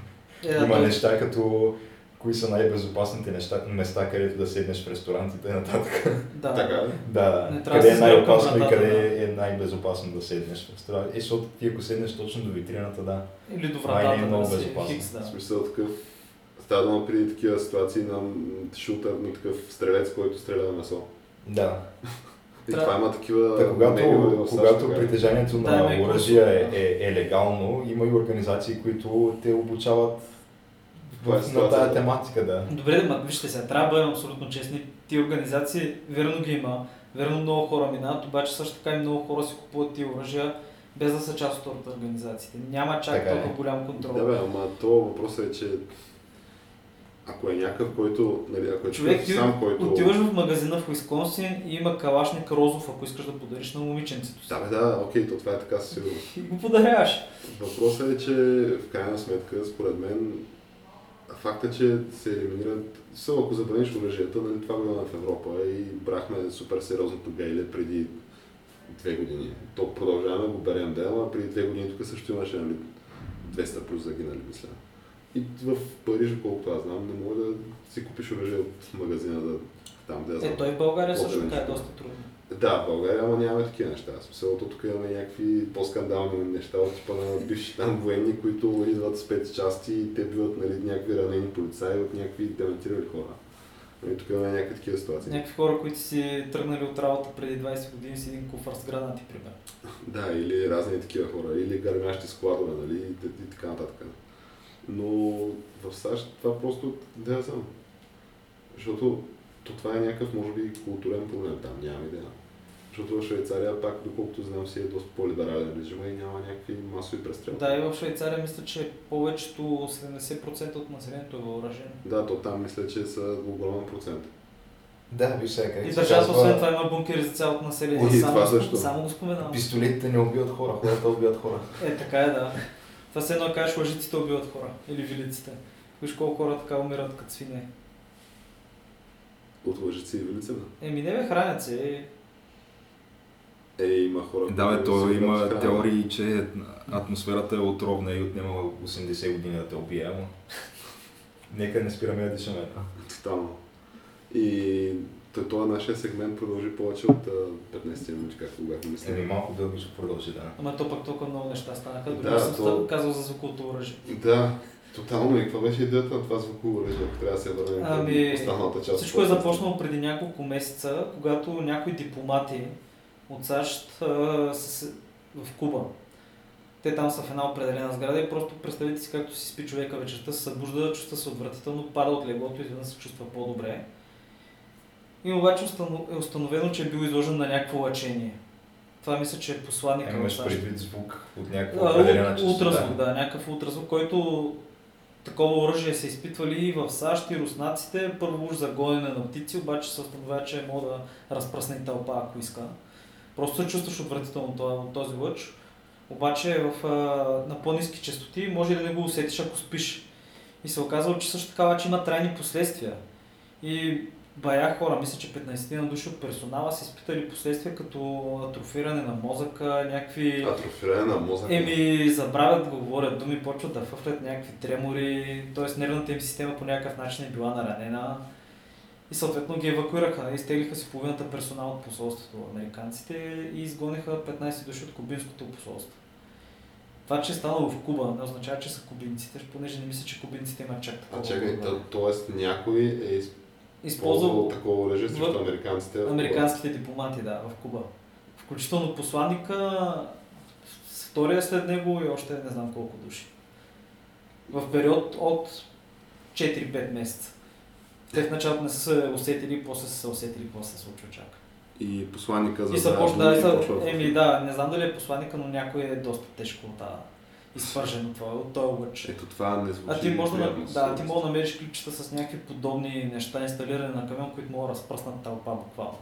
Е, да, има той- неща като кои са най-безопасните неща, места, където да седнеш в ресторантите и нататък. Да. Така? Да, Не къде е най-опасно и къде е най-безопасно да седнеш в ресторан. Е, защото ти ако седнеш точно до витрината, да. Или до Това е вратата, много да безопасно. хикс, да. В смисъл такъв. Става дума при такива ситуации на шутър, на такъв стрелец, който стреля на месо. Да. И това има такива... Та, когато, САЩ, когато така. притежанието Да, на оръжие е, е, е легално, има и организации, които те обучават Е в, на тая тематика, да. Добре, ма, вижте сега, трябва да бъдем абсолютно честни. Ти организации, верно ги има, верно много хора минават, обаче също така и много хора си купуват тия оръжия, без да са част от организациите. Няма чак Така е. толкова голям контрол. Да, бе, ама то въпросът е, че ако е някакъв, който, нали, ако е Човек, ти сам, който... отиваш в магазина в Уисконсин и има калашник розов, ако искаш да подариш на момиченцето си. Да, бе, да, окей, то това е така със сигурност. И го подаряваш. Въпросът е, че в крайна сметка, според мен, факта, че се елиминират, само ако забраниш оръжията, нали, това го има в Европа и брахме супер сериозното гейле преди две години. То продължаваме го берем да, ама преди две години тук също имаше нали, 200 плюс загинали, мисля. И в Париж, колкото аз знам, не мога да си купиш оръжие от магазина да там да я знам. Е, той в България също така е доста трудно. Да, в България, ама нямаме такива неща. В смисъл, тук имаме някакви по-скандални неща от типа на бивши там военни, които идват спецчасти и те биват нали, някакви ранени полицаи от някакви демонтирали хора. Нали, тук имаме някакви такива ситуации. Някакви хора, които си тръгнали от работа преди 20 години с един куфар с гранати, примерно. Да, или разни такива хора, или гърмящи складове, нали, и, и така нататък. Но в САЩ това просто, да я знам. Защото то това е някакъв, може би, културен проблем там, нямам идея. Защото в Швейцария, пак, доколкото знам, си е доста по-либерален режим и няма някакви масови престрелки. Да, и в Швейцария мисля, че повечето 70% от населението е въоръжено. Да, то там мисля, че са огромен процент. Да, виж сега как И държавата, освен това, има бункери за цялото население. Ой, само, това също. само го споменавам. Пистолетите не убиват хора, хората убиват хора. Е, така е, да. Това се едно кажеш, лъжиците убиват хора. Или вилиците. Виж колко хора така умират като свине. От лъжици и вилица, да. Еми, не бе, хранят се. Е, има хора, Да, бе, то има храна. теории, че атмосферата е отровна и отнема 80 години да те убие, ама... Нека не спираме да дишаме. Тотално. И то- това нашия сегмент продължи повече от а, 15 минути, както бяхме Еми, мислили. малко дълго ще продължи, да. Ама то пък толкова много неща станаха. Дори Да, съм то- казал за звуковото оръжие. Да, тотално. И каква беше идеята на това звуково оръжие, ако трябва да се върнем към Ами, останалата част? Всичко е започнало преди няколко месеца, когато някои дипломати от САЩ се- в Куба. Те там са в една определена сграда и просто представете си както си спи човека вечерта, се събужда, чувства се отвратително, пада от леглото и изведнъж се чувства по-добре. И обаче е установено, че е бил изложен на някакво лъчение. Това мисля, че е посланника Е, имаш САЩ. предвид звук от някаква определена частота. Ултразвук, да, някакъв ултразвук, който такова оръжие са изпитвали и в САЩ и руснаците. Първо уж за гонене на птици, обаче се установява, че може да разпръсне тълпа, ако иска. Просто се чувстваш отвратително това- от този лъч. Обаче в, на по-низки частоти може и да не го усетиш, ако спиш. И се оказва, че също така обаче има трайни последствия. И бая хора, мисля, че 15 на души от персонала са изпитали последствия като атрофиране на мозъка, някакви... Атрофиране на мозъка. Еми, забравят говорят думи, почват да фъфлят някакви тремори, т.е. нервната им система по някакъв начин е била наранена. И съответно ги евакуираха, изтеглиха си половината персонал от посолството, американците, и изгониха 15 души от кубинското посолство. Това, че е станало в Куба, не означава, че са кубинците, понеже не мисля, че кубинците имат чак такова. А чакай, т.е. някой е използвал Използвал такова оръжие срещу американците. в американските дипломати, да, в Куба. Включително посланника, втория след него и още не знам колко души. В период от 4-5 месеца. Те в началото не са се усетили, после са се усетили, после се случва чак. И посланника за И са да, да, и са, да- еми да, не знам дали е посланника, но някой е доста тежко от тази изпържено това, от този лъч. Ето това не звучи А ти може да, да, ти може да намериш клипчета с някакви подобни неща, инсталирани на камион, които могат да разпръснат тълпа буквално.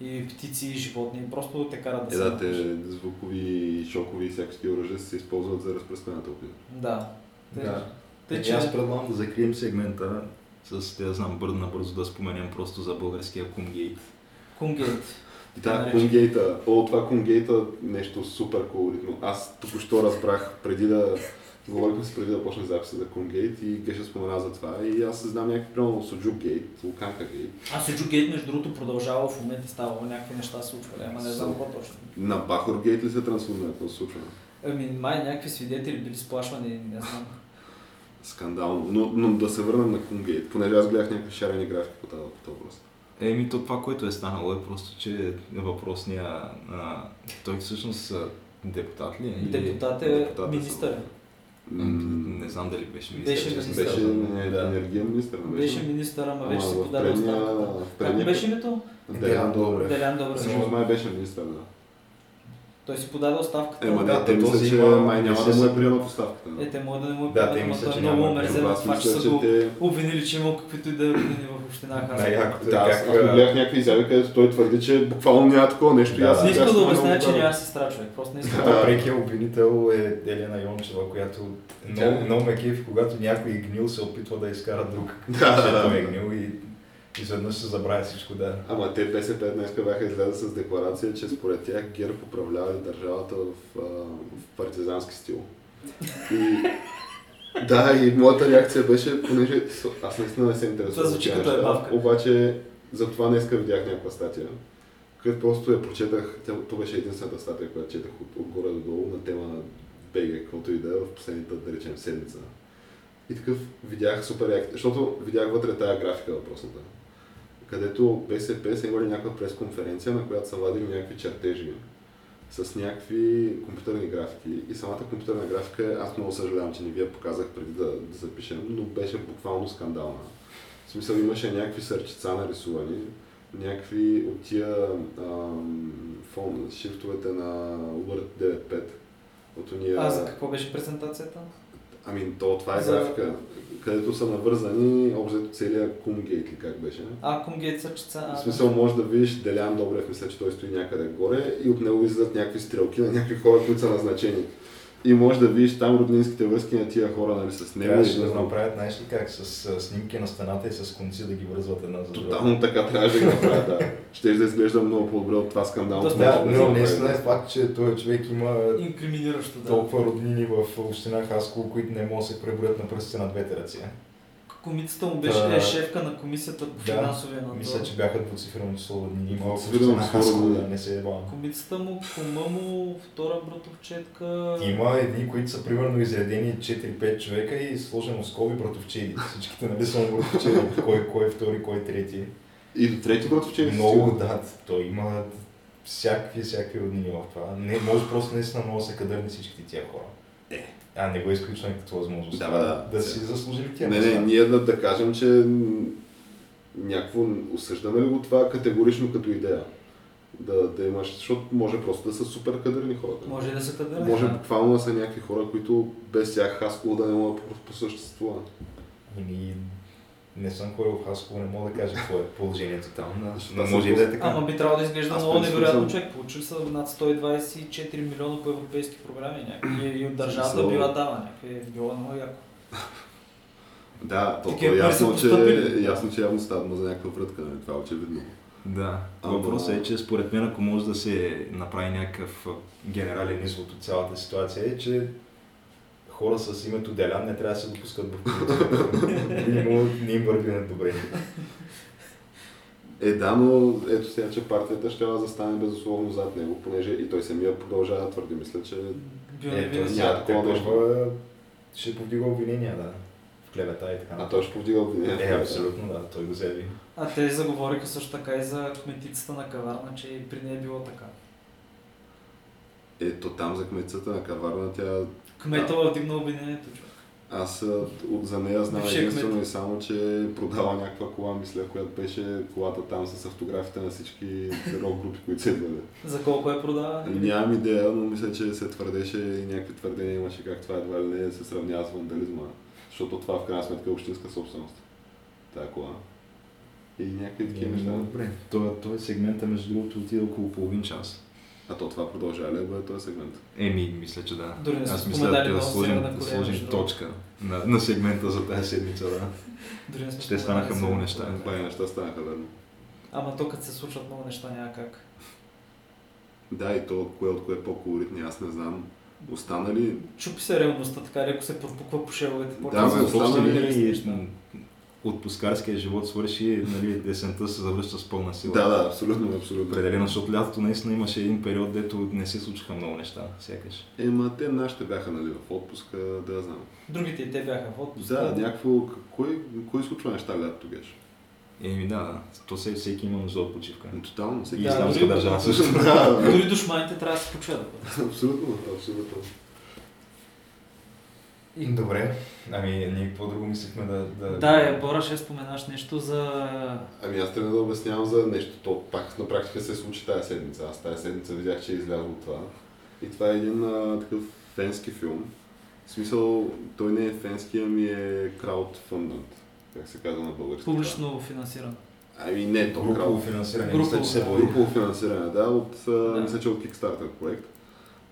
И птици, и животни, просто те карат да Е, се да, те звукови, шокови и всякакви оръжия се използват за разпръскване на тълпи. Да. Те, Да. Тъй, Еми, че... Аз предлагам да закрием сегмента с, да знам, бързо набързо да споменем просто за българския Кумгейт. Кунгейт. Да. Кунгейта. О, това Кунгейта нещо супер колоритно. Аз току-що разбрах преди да говорихме си преди да почне записа за Кунгейт и Геша спомена за това и аз знам някакви примерно Суджук Гейт, Луканка Гейт. А Суджу Гейт, между другото, продължава в момента ставало някакви неща се случвали, ама не знам какво точно. На Бахор Гейт ли се трансформира? Какво се случва? Ами, май някакви свидетели били сплашвани, не знам. Скандално. Но, но да се върнем на Кунгейт, понеже аз гледах някакви шарени графики по тази по този въпрос. Еми, то това, което е станало е просто, че въпросния... А, той всъщност депутат ли е? Депутат е депутат министър. Не знам дали беше Беше министър. честно министър. Беше не, Да. енергиен министър. не Беше министър, ама вече се подаде оставката. Как беше името? Делян Добрев. Делян Добрев. Всъщност май беше министър, да. Той си подаде оставката. Ема Да, да, те мисля, този че май няма да му е приемат оставката. Е, те могат да не му Да, да, те мисля, че много да омерзен Ама от това, че са го обвинили, че имал каквито и да е роднини в община Хасково. Е Да, аз, гледах някакви изяви, където той твърди, че буквално няма такова нещо. Да, аз да. Не искам да обясня, че няма сестра човек. Просто не искам. Да, прекият обвинител е Елена Йончева, която много, ме кефи, когато някой е гнил, се опитва да изкара друг. Да, че да, той е да. гнил и изведнъж се забравя всичко, да. Ама те БСП днес бяха излезе с декларация, че според тях ГЕРБ управлявали държавата в, в партизански стил. И да, и моята реакция беше, понеже аз наистина не се интересувам. Това звучи като неща, ебавка. Обаче, затова днеска видях някаква статия, където просто я прочетах, то беше единствената статия, която четах от, отгоре до долу на тема на БГ, каквото и да е в последната, да речем, седмица. И такъв видях супер реакция, защото видях вътре тая графика въпросната, където БСП са имали някаква пресконференция, на която са вадили някакви чертежи с някакви компютърни графики. И самата компютърна графика, аз много съжалявам, че не ви я показах преди да, да запишем, но беше буквално скандална. В смисъл имаше някакви сърчица нарисувани, някакви от тия ам, фон, шифтовете на Word 9.5. От уния... А за какво беше презентацията? Ами, то, това е За- графика, където са навързани общо целият Кумгейт ли как беше. А, Кумгейт сърчица. В смисъл може да видиш Делян Добрев, мисля, че той стои някъде горе и от него излизат някакви стрелки на някакви хора, които са назначени. И може да видиш там роднинските връзки на тия хора, нали, с него. Трябваше да и- направят, знаеш ли как, с снимки на стената и с конци да ги вързват една за друга. Тотално така трябваше да го направят, да. Ще да изглежда много по-добре от това скандално. Доста Да, което но наистина е факт, че този човек има Инкриминиращо, да. толкова роднини в община Хасково, които не могат да се преброят на пръстите на двете ръце. Комицата му беше Та- е шефка на комисията по Да, финансовия надзор. Мисля, че бяха двуцифрено число община число да не се е бавам. Комицата му, кума му, втора братовчетка. Има едни, които са примерно изредени 4-5 човека и сложено скоби братовчеди. Всичките нали са братовчеди. Кой, кой е втори, кой е трети. И до трети братовче Много, да, той има всякакви, всякакви роднини в това. Не, може просто наистина много са кадърни всичките тия хора. А не го изключваме като възможност. Да, да. да си заслужили тия Не, не, ние да, да кажем, че някакво осъждаме ли го това категорично като идея? Да, да имаш, защото може просто да са супер кадърни хора. Може да се кадърне. Може буквално да са някакви хора, които без тях Хасково да не могат да посъществува. Ами, не съм ходил в Хасково, не мога да кажа какво е положението там, но аз може да е така. Ама би трябвало да изглежда много невероятно човек. Получили са над 124 милиона по европейски програми някакви. И, и от държавата Смисъл- била дава някакви. Било много яко. Да, то, то Такива пари ясно, че, ясно, че явно става за някаква врътка, нали? това е очевидно. Да. Ама- Въпросът е, че според мен, ако може да се направи някакъв а, генерален извод от цялата ситуация, е, че хора с името Делян не трябва да се допускат в не им върви на добре. Е, да, но ето сега, че партията ще да застане безусловно зад него, понеже и той самия продължава да твърди. Мисля, че Бил Е, няма такова нещо. ще повдига обвинения, да. В клевета и така. а той ще повдига обвинение. Е, абсолютно, да, той го заяви. А те заговориха също така и за кметицата на Каварна, че и при нея е било така. Ето там за кметицата на Каварна, тя Кмета да. вдигна обвинението, човек. Аз от, за нея знам единствено и само, че продава някаква кола, мисля, която беше колата там с автографите на всички рок групи, които се идвали. За колко е продава? Нямам идея, но мисля, че се твърдеше и някакви твърдения имаше как това едва ли не се сравнява с вандализма. Защото това в крайна сметка е общинска собственост. Тая кола. И някакви такива неща. Добре. Той, той сегмента, между другото, отиде около половин час. А то това продължава ли да бъде този сегмент? Еми, мисля, че да. Дори не Аз мисля да много сложим, да Корея, сложим точка на, на сегмента за тази седмица, да. Дори не сме споменали станаха много неща. Бай неща станаха верно. Ама то като се случват много неща няма как. Да, и то кое от кое е по-колоритни, аз не знам. Останали Чупи се реалността, така леко се пропуква по шеловете. Да, бе, останали-. Отпускарския живот свърши, нали, есента се завръща с пълна сила. Да, да, абсолютно, абсолютно. Определено, защото лятото наистина имаше един период, дето не се случиха много неща, сякаш. Ема те нашите бяха нали, в отпуска, да знам. Другите и те бяха в отпуск. Да, някакво, кой, кой случва неща лятото беше? Еми да, да. То се, всеки има нужда от почивка. Тотално, всеки И Да, исламска дори- държава също. да, Дори душманите трябва да се почват. абсолютно, абсолютно. Добре, ами ние какво друго мислихме да... Да, Да, е, Бора, ще споменаш нещо за... Ами аз трябва да обяснявам за нещо. То пак на практика се случи тази седмица. Аз тази седмица видях, че е излязло това. И това е един а, такъв фенски филм. В смисъл, той не е фенски, ами е краудфундът, как се казва на български. Публично финансиран. Ами не, то Групово крауд. финансиране, Групово, мисля, че се да. води. Групово финансиране, да, от. Да. мисля, че от Kickstarter проект,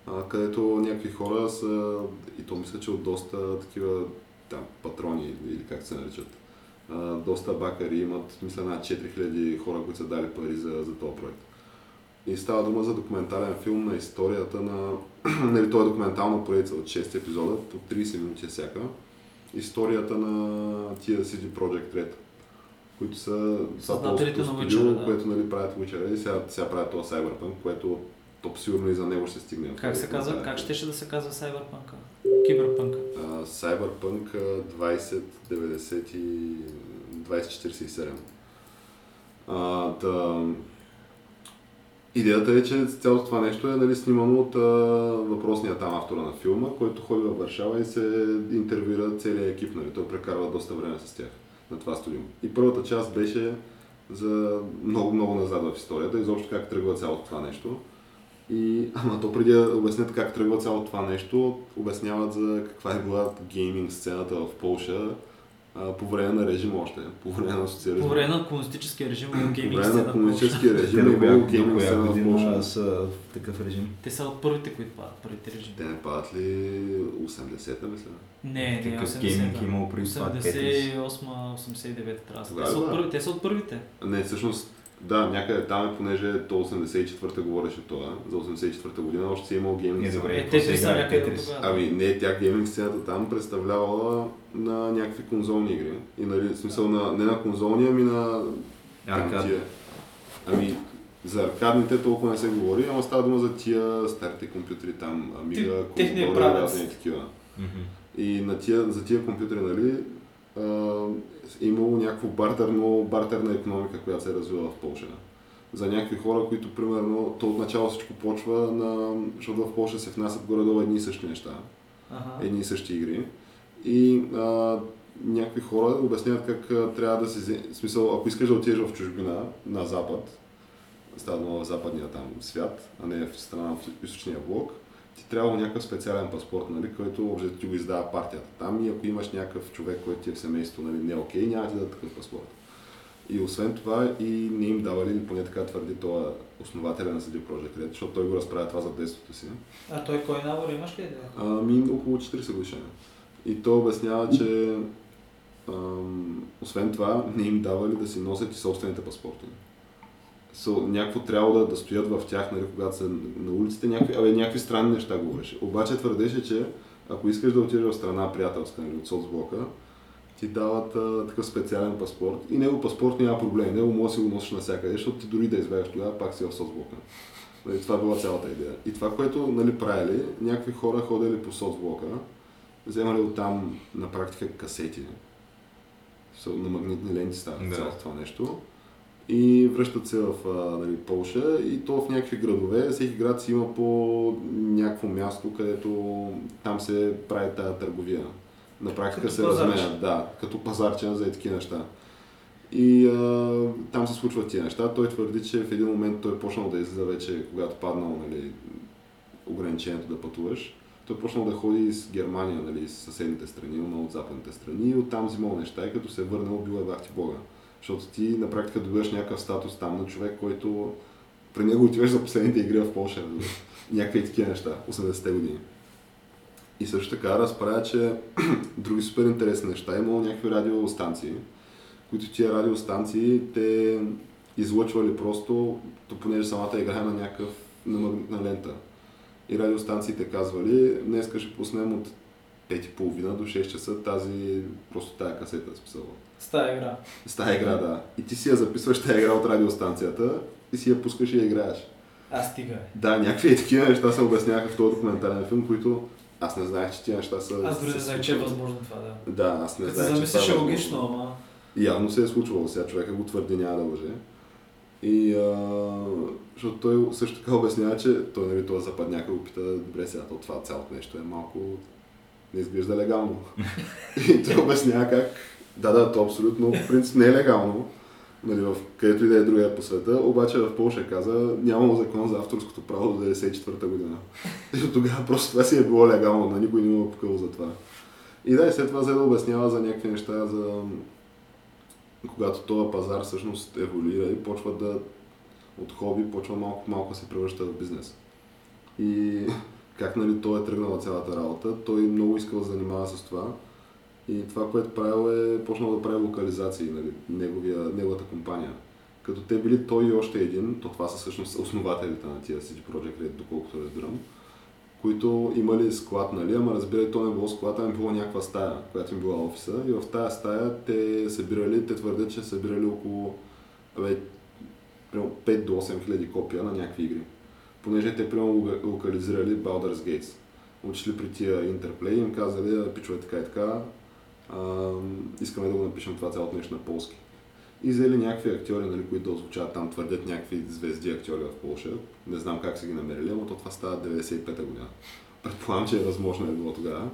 а, където някакви хора са, и то мисля, че от доста такива там, патрони или как се наричат, а, доста бакари имат, мисля, над 4000 хора, които са дали пари за, за този проект. И става дума за документален филм на историята на... нали, той е документална поредица от 6 епизода, по 30 минути всяка. Историята на тия CD Projekt Red, които са Създателите на Witcher, да. което нали, правят Witcher и сега, сега правят този Cyberpunk, което топ сигурно и за него ще стигне. Как се казва? Как щеше да се казва Cyberpunk? Киберпънка. А, Cyberpunk а, 2090 и 2047. А, да, идеята е, че цялото това нещо е нали, снимано от а, въпросния там автора на филма, който ходи във Варшава и се интервюира целият екип. Нали. Той прекарва доста време с тях на това студио. И първата част беше за много, много назад в историята, изобщо как тръгва цялото това нещо. И, ама то преди да обяснят как тръгва цялото това нещо, обясняват за каква е била гейминг сцената в Полша а, по време на режима още, по време на социализма. По време на комунистическия режим По гейминг време на сцена. в Полша. комунистическия Те режим коя, до гейминг сцена в Полша. са в такъв режим? Те са от първите, които падат, първите режими. Те не падат ли 80-та, мисля? Не, не, Какъв 80 гейминг имало преди това? Тетрис? 88-89 трябва. да са. Те са от първите. Не, всъщност, да, някъде там е, понеже то 84-та говореше това, за 84-та година още си е имал гейминг Не, сцена. добре. Е, те са играе някъде. Ами не, тя гейминг сцената там представлявала на някакви конзолни игри. И нали, в смисъл на, не на конзолни, ами на Аркад. Ами за аркадните толкова не се говори, ама става дума за тия старите компютри там, Amiga, техния Commodore, разни такива. Мгм. И на тия, за тия компютри, нали, имало някакво бартерно, бартерна економика, която се е развила в Польша. За някакви хора, които, примерно, то отначало всичко почва, на, защото в Польша се внасят горе-долу едни и същи неща, Ага. едни и същи игри. И а, някакви хора обясняват как а, трябва да. В смисъл, ако искаш да отидеш в чужбина, на запад, става в западния там свят, а не в страна в източния блок, ти трябва някакъв специален паспорт, нали, който общо ти го издава партията там и ако имаш някакъв човек, който ти е в семейството, нали, не е окей, няма ти да такъв паспорт. И освен това и не им давали, или поне така твърди това основателя на CD Projekt Red, защото той го разправя това за детството си. А той кой набор имаш ли? Ами около 40 годишни. И той обяснява, че ам, освен това не им давали да си носят и собствените паспорти. So, някакво трябва да, да стоят в тях, нали, когато са на улиците, някакви, абе, някакви странни неща говореше. Обаче твърдеше, че ако искаш да отидеш в страна приятелска, нали, от соцблока, ти дават а, такъв специален паспорт и него паспорт няма проблем, него може да си го носиш навсякъде, защото ти дори да избягаш тогава, пак си в соцблока. Нали, това била цялата идея. И това, което нали, правили, някакви хора ходили по соцблока, вземали оттам на практика касети, Са- на магнитни ленти става Да. цялото това нещо. И връщат се в нали, Полша и то в някакви градове. Всеки град си има по някакво място, където там се прави тази търговия. На практика Като се разменят, да, като пазарче за такива неща. И а, там се случват тия неща. Той твърди, че в един момент той е почнал да излиза вече, когато паднал нали, ограничението да пътуваш. Той е почнал да ходи с Германия, нали, с съседните страни, но от западните страни и оттам взимал неща и като се е върнал, бил е бахти Бога. Защото ти на практика добиваш някакъв статус там на човек, който при него отиваш за последните игри в Польша. нали. Някакви такива неща, 80-те години. И също така разправя, че други супер интересни неща. Имало някакви радиостанции, които тия радиостанции те излъчвали просто, то понеже самата игра е на някакъв на магнитна лента. И радиостанциите казвали, днес ще пуснем от 5.30 до 6 часа тази, просто тая касета, смисъл. С тази игра. С тази игра, да. И ти си я записваш тази игра от радиостанцията и си я пускаш и я играеш. А, стига. Да, някакви такива неща се обясняваха в този документален филм, които аз не знаех, че тия неща са... Аз дори не знаех, че е възможно това, да. Да, аз не знаех, че замислиш това е е логично, ама... Явно се е случвало, сега човека го твърди, няма да лъже. И а, защото той също така обяснява, че той, нали, този западняка го пита, добре сега, то това цялото нещо е малко не изглежда легално. и той обяснява как, да, да, то абсолютно по принцип не е легално, нали, в където и да е другия по света, обаче в Польша каза, нямало закон за авторското право до 94-та година. И от тогава просто това си е било легално, на никой не му пукал за това. И да, и след това взе да обяснява за някакви неща, за когато този пазар всъщност еволюира и почва да от хоби, почва малко малко се превръща в бизнес. И как нали, той е тръгнал цялата работа, той много искал да занимава с това. И това, което правил е почнал да прави локализации, нали, неговия, неговата компания. Като те били той и още един, то това са всъщност основателите на тия CD Projekt Red, доколкото разбирам, които имали склад, нали, ама разбирай, то не било склад, ами било някаква стая, която им била офиса. И в тая стая те събирали, те твърдят, че събирали около примерно 5 до 8 хиляди копия на някакви игри. Понеже те примерно локализирали Baldur's Gates. Отишли при тия Интерплей и им казали, «А, пичове така и така, а, искаме да го напишем това цялото нещо на полски. И взели някакви актьори, нали, които да озвучават там, твърдят някакви звезди актьори в Польша. Не знам как са ги намерили, но то това става 95-та година. Предполагам, че е възможно е било тогава.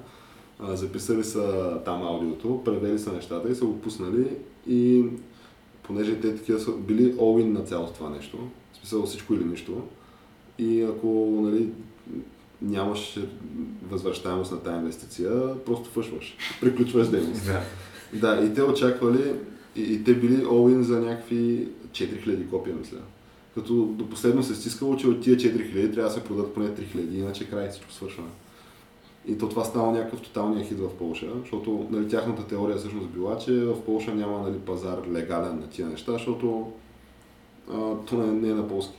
А, записали са там аудиото, превели са нещата и са го пуснали и понеже те такива са били all-in на цялото това нещо, в всичко или нищо, и ако нали, нямаш възвръщаемост на тази инвестиция, просто фъшваш, приключваш дейност. Да. Да, и те очаквали, и, и те били all-in за някакви 4000 копия, мисля. Като до последно се стискало, че от тия 4000 трябва да се продадат поне 3000, иначе край всичко свършва. И то това става някакъв тоталния хит в Полша, защото нали, тяхната теория всъщност била, че в Полша няма нали, пазар легален на тия неща, защото а, то не, не е на полски.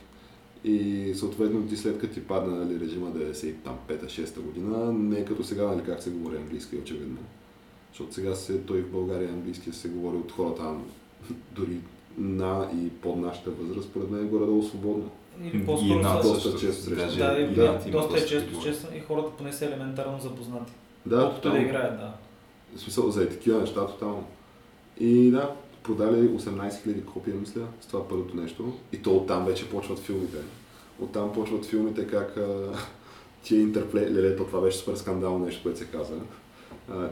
И съответно ти след като ти падне нали, режима 95-6 година, не е като сега, нали, как се говори английски, очевидно. Защото сега се, той в България английски се говори от хората дори на и под нашата възраст, според мен е горе-долу свободно. Или И по-скоро над са- доста често срещу. Да, и, и да, над има доста е доста често, често и хората поне са елементарно запознати. Да, Колкото да тотално. играят, да. В смисъл за такива неща тотално. И да, продали 18 000 копия, мисля, с това първото нещо. И то оттам вече почват филмите. Оттам почват филмите как тия интерплей, леле, то това беше супер скандално нещо, което се каза.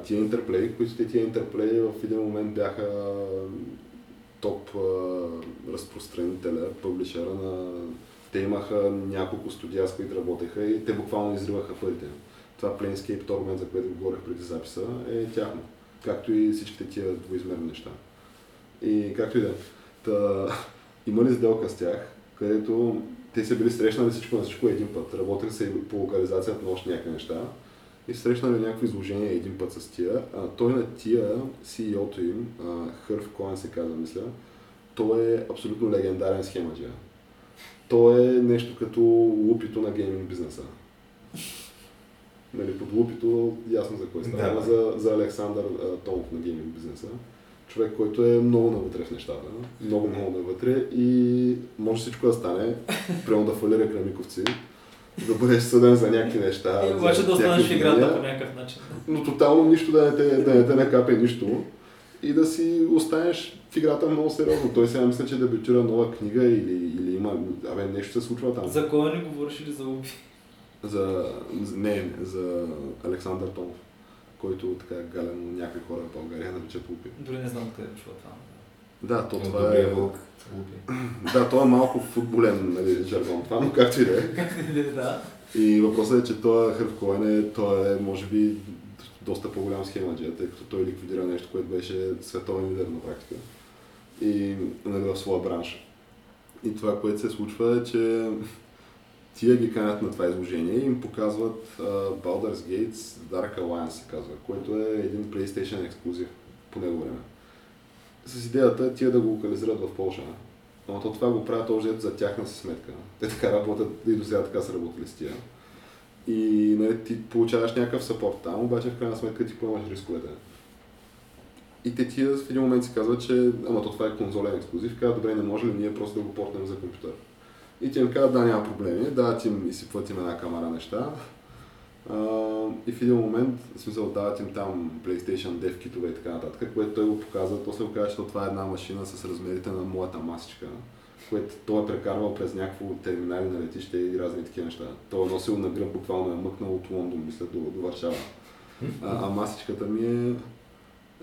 Тия интерплей, които те тия интерплей в един момент бяха топ а, разпространителя, публишера на... Те имаха няколко студия, с които работеха и те буквално изриваха парите. Това Planescape Torment, за което говорих преди записа, е тяхно. Както и всичките тия двоизмерни неща. И както и да. е. Та, имали сделка с тях, където те са били срещнали всичко на всичко един път. Работеха се и по локализацията на още някакви неща. И са срещнали някакво изложение един път с тия. А, той на тия, CEO-то им, а, Хърв Коен се казва, мисля, той е абсолютно легендарен схемаджия. Той е нещо като лупито на гейминг бизнеса. Нали, под лупито ясно за кой става, да. за, за Александър а, Томов на гейминг бизнеса. Човек, който е много навътре в нещата, много, много навътре и може всичко да стане, прямо да фалира Кремиковци, да бъдеш съден за някакви неща. И обаче да останеш в играта по някакъв начин. но тотално нищо да не те, да не те накапе нищо и да си останеш в играта много сериозно. Той сега мисля, че дебютира нова книга или, или има, абе нещо се случва там. За кой не говориш или за Уби? За, за- не, за Александър Томов, който така гален някакви хора в България наричат лупи. Дори не знам къде е това. Да, то От това е... Добрия вълк. Да, то е малко футболен нали, жаргон това, но както и да е. да. И въпросът е, че той Хърв Коен е, той е, може би, доста по-голям схемаджия, тъй като той ликвидира нещо, което беше световен лидер на практика. И нали, в своя бранш. И това, което се случва е, че тия ги канят на това изложение и им показват uh, Baldur's Gates Dark Alliance се казва, което е един PlayStation ексклюзив по него време. С идеята тия да го локализират в Польша. Но то това го правят още за тяхна си сметка. Те така работят и до сега така са работили с тия. И нали, ти получаваш някакъв сапорт там, обаче в крайна сметка ти поемаш рисковете. И те тия в един момент си казват, че ама то това е конзолен ексклюзив, казват, добре, не може ли ние просто да го портнем за компютър. И ти им казват, да, няма проблеми, дават им изсипват им една камара неща. А, и в един момент, в смисъл, дават им там PlayStation Dev китове и така нататък, което той го показва, то се оказа, че това е една машина с размерите на моята масичка, което той е прекарвал през някакво терминали на летище и разни такива неща. Той е носил на гръб, буквално е мъкнал от Лондон, мисля, до, до Варшава. А, а масичката ми е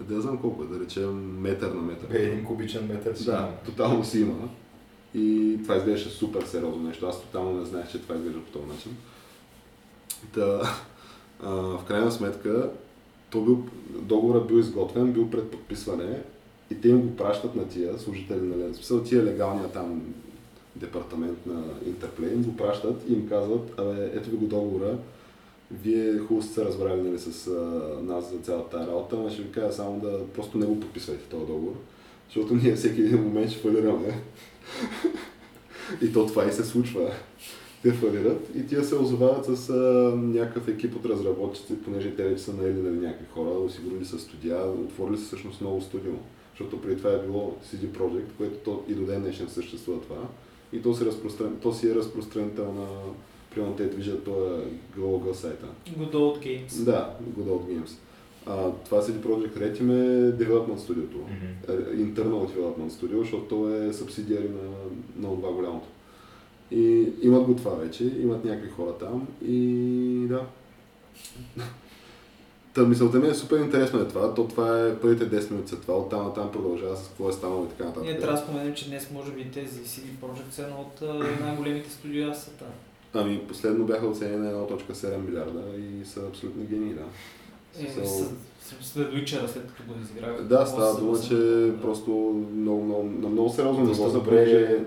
да знам колко е, да речем метър на метър. Бе, един кубичен метър си Да, тотално си има. И това изглеждаше супер сериозно нещо. Аз тотално не знаех, че това изглежда по този начин. Та, а, в крайна сметка, то бил, договорът бил изготвен, бил пред подписване и те им го пращат на тия служители, нали, в смисъл тия легалния там департамент на Интерплей, им го пращат и им казват, абе, ето ви го договора, вие хубаво сте се разбрали нали, с а, нас за цялата тази работа, но ще ви кажа само да просто не го подписвайте този договор, защото ние всеки един момент ще фалираме. и то това и се случва. Те фалират и тия се озовават с а, някакъв екип от разработчици, понеже те вече са наели нали, някакви хора, осигурили са студия, отворили са всъщност ново студио. Защото преди това е било CD Projekt, което то и до ден днешен съществува това. И то, се разпростран... то си е разпространител на примерно те движат този Google сайта. Good Old Games. Да, Good Old Games. А, това CD Projekt Red им е Development. Мгм. Е, Internal Development Studio, защото то е субсидиари на, на това голямото. И имат го това вече, имат някакви хора там и да. Та мисълта ми е супер интересно е това, то това е първите 10 минути след това, оттам натам продължава с какво е станало и така нататък. Ние трябва да споменем, че днес може би тези CD Projekt са едно от най-големите студиа в света. Ами последно бяха оценени на 1.7 милиарда и са абсолютно гении, да. Е, So- с, с, след Witcher, след като го изиграх. Да, става дума, да че просто много, много, на много сериозно ниво добре понеже-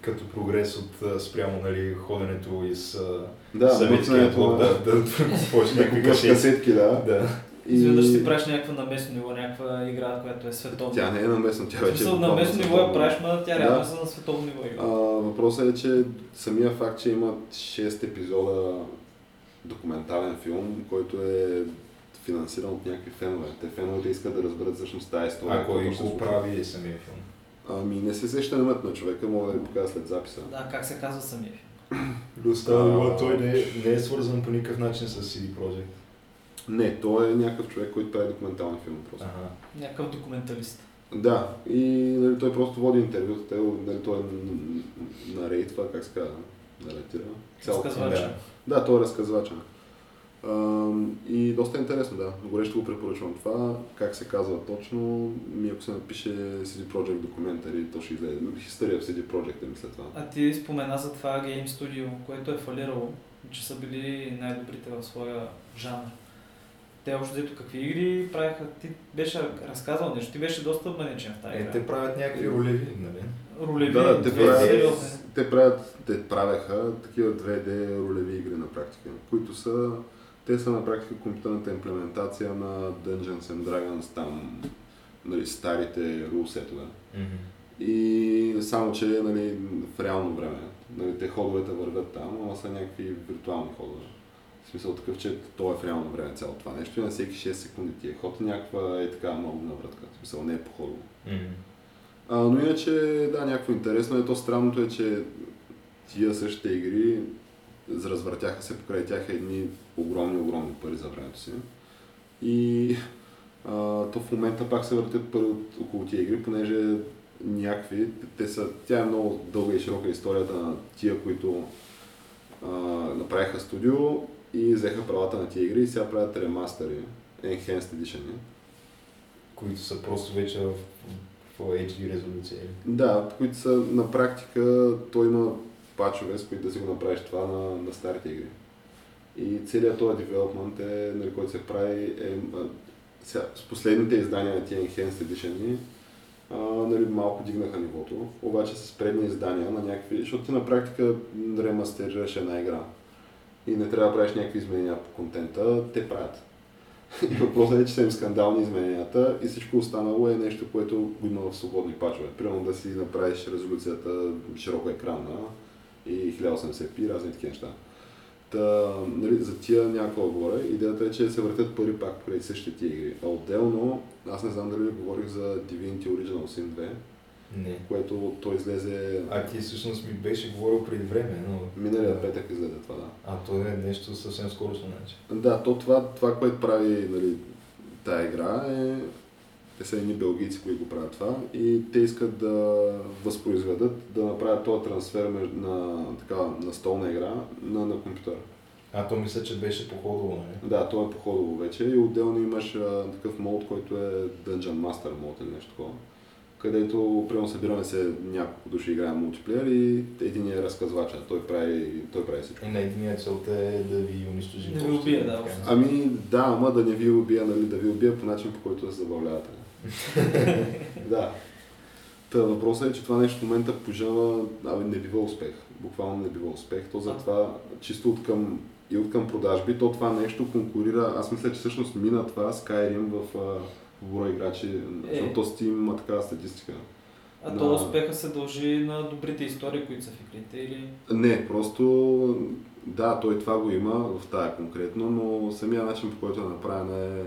като прогрес от спрямо нали, ходенето из Да, съветския блок, да, да, да да касетки, да. Да. И... Изведнъж ти правиш някаква на местно ниво, някаква игра, която е световна. Тя не е на местно, тя вече е на местно ниво я правиш, но тя Да. реално са на световно ниво. А, въпросът е, че самия факт, че имат 6 епизода документален филм, който е финансиран от някакви фенове. Те феновете искат да разберат всъщност тази история. А кой го прави самия филм? Ами не се сеща името на човека, мога да ви покажа след записа. Да, как се казва самия филм? Става дума, А. той не е, не е свързан по никакъв начин с CD Projekt. Не, той е някакъв човек, който прави документален филм просто. Ага. Някакъв документалист. Да, и нали, той просто води интервюта, те, нали, той е нарейтва, как се казва, наретира. Разказвач. Да. Да, той е разказвача. И доста интересно, да. Горещо го препоръчвам това. Как се казва точно, ми ако се напише CD Projekt Documentary, то ще излезе. История в CD Projekt е мисля това. А ти спомена за това Game Studio, което е фалирало, че са били най-добрите в своя жанр. Те общо взето какви игри правиха? Ти беше разказал нещо, ти беше доста манечен в тази Е, игра. те правят някакви ролеви, нали? Ролеви, Да, те две правят, те правят, те правеха такива 2D ролеви игри на практика, които са, те са на практика компютърната имплементация на Dungeons and Dragons, там, нали, старите рулсетове. И само, че нали, в реално време. Нали, те ходовете вървят там, ама са някакви виртуални ходове. В смисъл такъв, че то е в реално време цяло това нещо и на всеки 6 секунди ти е ход някаква е така много навратка. В смисъл не е походово. А, но иначе, да, някакво интересно е. То странното е, че тия същите игри развъртяха се покрай тях едни огромни, огромни пари за времето си. И а, то в момента пак се въртят пари от около тия игри, понеже някакви, те са, тя е много дълга и широка историята на тия, които а, направиха студио и взеха правата на тия игри и сега правят ремастери, Enhanced Edition. Които са просто вече в, в HD резолюция. Да, които са на практика, той има пачове, с които да си го направиш това на, на старите игри. И целият този девелопмент, е, нали, който се прави, е, сега, с последните издания на тия Enhanced Edition, а, нали, малко дигнаха нивото, обаче с предни издания на някакви, защото ти на практика ремастерираш една игра и не трябва да правиш някакви изменения по контента, те правят. И въпросът е, че са им скандални измененията и всичко останало е нещо, което го има в свободни пачове. Примерно да си направиш резолюцията широко екранна и 1080p и разни такива неща. Та, нали, за тия някаква говоря. Идеята е, че се въртят пари пак преди същите тия игри. А отделно, аз не знам дали говорих за Divinity Original Sin 2, Не. което той излезе А ти всъщност ми беше говорил преди време, но... миналия петък излезе това, да. А то е нещо съвсем скоро значи. Да, то това, това което прави нали, тая игра е... Те са едни белгийци, които го правят това и те искат да възпроизведат, да направят този трансфер на, така, на столна игра на, на компютър. А, то мисля, че беше походово, нали? Да, то е походово вече и отделно имаш а, такъв мод, който е Dungeon Master мод или нещо такова. Където, примерно, събираме се няколко души, играем мултиплеер и един е разказвача, той прави, той прави всичко. И на единия целта е да ви унищожи. Да ви убие, така. да. Ами да, ама да не ви убия, нали, да ви убия по начин, по който да се забавлявате. да. Та въпросът е, че това нещо в момента пожава, абе не бива успех. Буквално не бива успех. То затова чисто от към, и от към продажби, то това нещо конкурира. Аз мисля, че всъщност мина това Skyrim в, в броя играчи, Е. защото Steam има такава статистика. А На- то успеха се дължи на добрите истории, които са в игрите или... Не, просто да, той това го има в тая конкретно, но самия начин по който е направена е...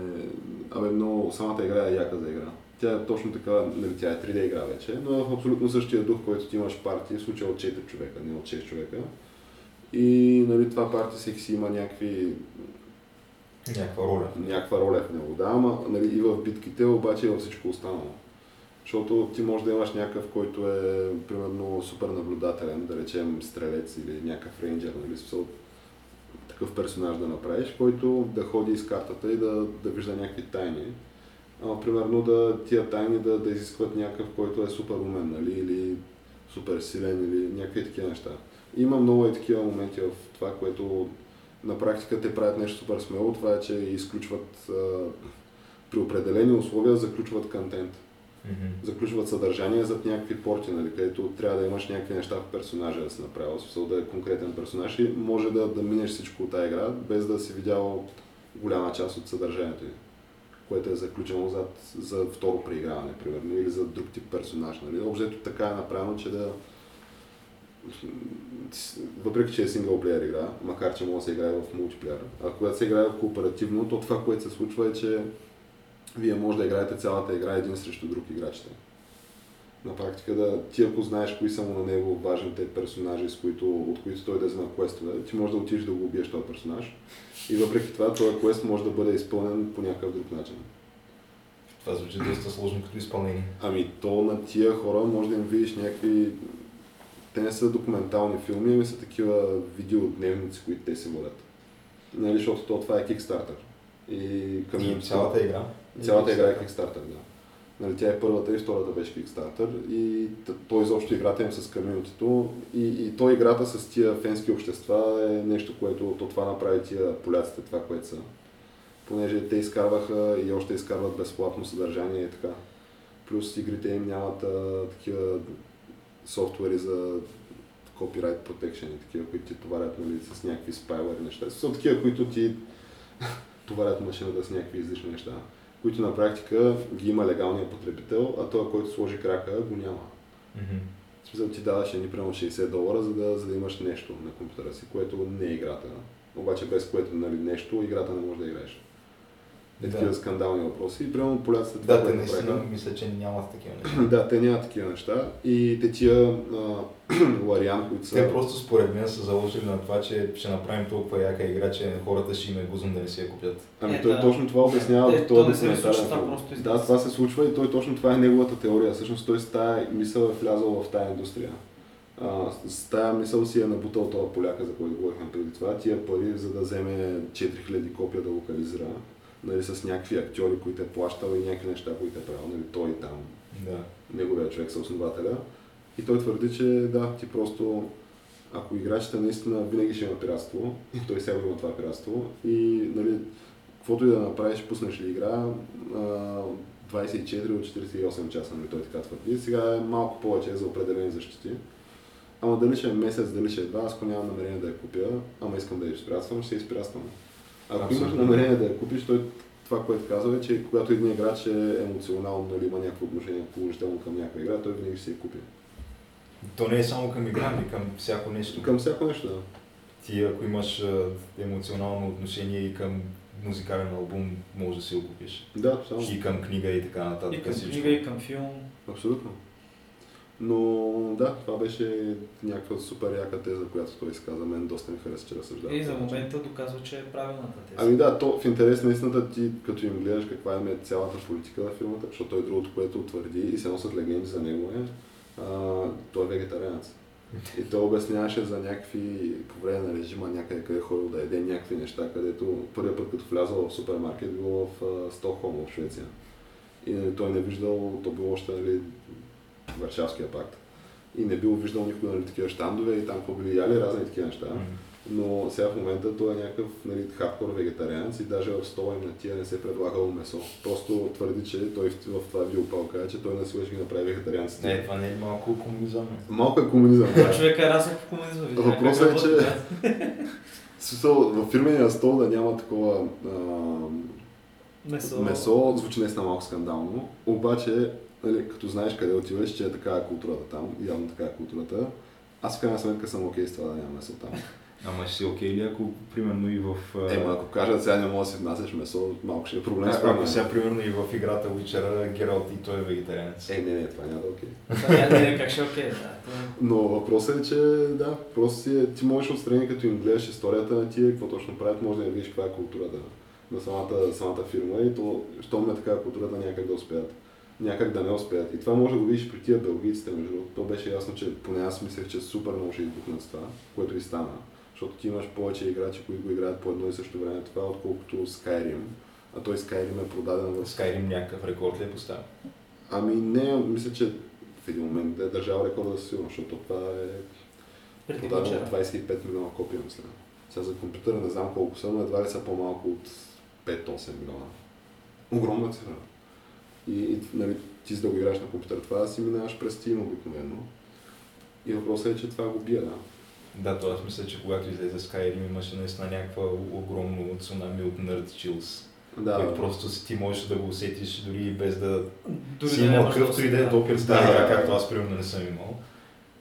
Абе, много, самата игра е яка за игра. Тя е точно така, нали, тя е 3D игра вече, но е в абсолютно същия дух, който ти имаш партии, в случая от 4 човека, не от 6 човека. И нали, това парти всеки си има някакви, Някаква роля. някаква роля в него. Да, ама нали, и в битките, обаче и във всичко останало. Защото ти може да имаш някакъв, който е примерно супер наблюдателен, да речем стрелец или някакъв рейнджер, нали, смисъл, такъв персонаж да направиш, който да ходи из картата и да, да вижда някакви тайни. Ама, примерно да тия тайни да, да изискват някакъв, който е супер умен, нали, или супер силен, или някакви такива неща. Има много и такива моменти в това, което на практика те правят нещо супер смело, това е, че изключват а, при определени условия заключват контент Мгм. заключват съдържание зад някакви порти, нали, където трябва да имаш някакви неща в персонажа да си направил, смисъл да е конкретен персонаж и може да, да минеш всичко от тази игра, без да си видял голяма част от съдържанието й, което е заключено зад, за второ преиграване, примерно, или за друг тип персонаж. Нали. Обзето така е направено, че да въпреки, че е синглплеер игра, макар че може да се играе в мултиплеер, а когато се играе в кооперативно, то това, което се случва е, че вие може да играете цялата игра един срещу друг играчите. На практика да, ти ако знаеш кои са му на него важните персонажи, с които, от които той да взема квестове, ти може да отидеш да го убиеш този персонаж. И въпреки това, този квест може да бъде изпълнен по някакъв друг начин. Това звучи доста сложно като изпълнение. Ами то на тия хора може да им видиш някакви... Те не са документални филми, ами са такива видеодневници, които те си водят. Нали, защото то, това е Kickstarter. И към И цялата игра. Цялата игра е Kickstarter, да. Нали, тя е първата и втората беше Kickstarter и той изобщо играта им с комьюнитито и, и то играта с тия фенски общества е нещо, което то това направи тия поляците, това което са. Понеже те изкарваха и още изкарват безплатно съдържание и така. Плюс игрите им нямат а, такива софтуери за copyright protection и такива, които ти товарят нали, с някакви спайлери неща. Са такива, които ти товарят машината с някакви излишни неща които на практика ги има легалния потребител, а той, който сложи крака, го няма. В смисъл ти даваш едни примерно 60 долара, за да, за да имаш нещо на компютъра си, което не е играта. Обаче без което нали, нещо, играта не може да играеш. Е Да. такива скандални въпроси. И примерно поляците това, Да, те наистина направиха. мисля, че нямат такива неща. да, те нямат такива неща. И те тия а, Лариан, които са... Те просто според мен са заложили на това, че ще направим толкова яка игра, че хората ще им е гузно да не си я купят. Ами Е, той да. точно това обяснява Е, в то този не се ли случва, документален това филм. просто Да, това се случва и той точно това е неговата теория. Всъщност той с тая мисъл е влязъл в тая индустрия. А, с тая мисъл си е набутал този поляка, за който говорихме преди това, тия пари, за да вземе 4000 копия да локализира, нали, с някакви актьори, които е плащал и някакви неща, които е правил, нали, той там, Да. неговия човек съоснователя. И той твърди, че да, ти просто, ако играчите наистина винаги ще има пиратство, и той сега има това пиратство, и нали, каквото и да направиш, пуснеш ли игра, а, 24 от 48 часа, нали, той така твърди. Сега е малко повече за определени защити. Ама дали ще е месец, дали ще е два, аз ако нямам намерение да я купя, ама искам да я изпиратствам, ще я изпиратствам. Ако имаш намерение да я купиш, той това, което казва е, че когато един играч е емоционално, нали, има някакво отношение положително към някаква игра, той винаги ще се я купи. То не е само към игра, ами към всяко нещо. Към всяко нещо, да. Ти ако имаш емоционално отношение и към музикален албум, може да си го купиш. Да, само. И към книга и така нататък. И към всичко. книга, и към филм. Абсолютно. Но да, това беше някаква супер яка теза, която той изказа. Мен доста ми хареса, че разсъждава. И за момента доказва, че е правилната теза. Ами да, то в интерес на истината ти, като им гледаш каква е цялата политика на фирмата, защото той другото, което твърди и се носят легенди за него е, а, той е вегетарианец. И той обясняваше за някакви, по време на режима, някъде къде е ходил да еде някакви неща, където първият път като влязъл в супермаркет било в Стокхолм в Швеция. И нали, той не виждал, то било още нали, Варшавския пакт. И не бил виждал никога нали, такива щандове и там какво били яли разни такива неща. Но сега в момента той е някакъв нали, хардкор вегетарианец и даже в стола им на тия не се е предлагало месо. Просто твърди, че той в, в това видео каза, че той на сила ще ги направи вегетарианците. Не, това не е малко комунизъм. Малко е комунизъм. Да. човек е расъл по комунизма. видя Въпросът е, че в смисъл, в фирмения стол да няма такова а. Месо. месо, звучи наистина малко скандално. Обаче, нали, като знаеш къде отиваш, че е такава културата там, явно такава е културата, аз в крайна сметка съм окей с това да няма месо там. Ама ще си окей ли, ако примерно и в... Ема, ако кажат сега не мога да си внасяш месо, малко ще е проблем А, това. Ако сега, примерно, и в играта Witcher Гералт и той е вегетарианец. Е, не, не, това няма да е окей. Това не, не, как ще е окей. Да, това е- Но въпросът е, че да, просто си, е- ти можеш отстрани, като им гледаш историята на тия, какво точно правят, може да не видиш каква е културата на самата, самата фирма и то, щом е такава културата, някак да успеят. Някак да не успеят. И това може да го видиш при тия белгийците, между другото. То беше ясно, че поне аз мислех, че супер много ще избухнат с това, което и стана. Защото ти имаш повече играчи, които го играят по едно и също време това, отколкото Skyrim. А той Skyrim е продаден в Skyrim някакъв рекорд ли е поставил? Ами не, мисля, че в един момент е държал рекорда със сигурност, защото това е продадено вечера. 25 милиона копия, мисля. Сега за компютъра не знам колко са, но едва ли са по-малко от 5-8 милиона. Огромна цифра. И, и нали, ти за да го играеш на компютър, това си минаваш през Steam обикновено. И въпросът е, че това го бие, да. Да, то аз мисля, че когато излезе Skyrim имаше наистина някаква огромно цунами от Nerd Chills. Да, който просто си ти можеш да го усетиш дори и без да Дори си имал какъвто и да е допир Да, да, както аз примерно не съм имал.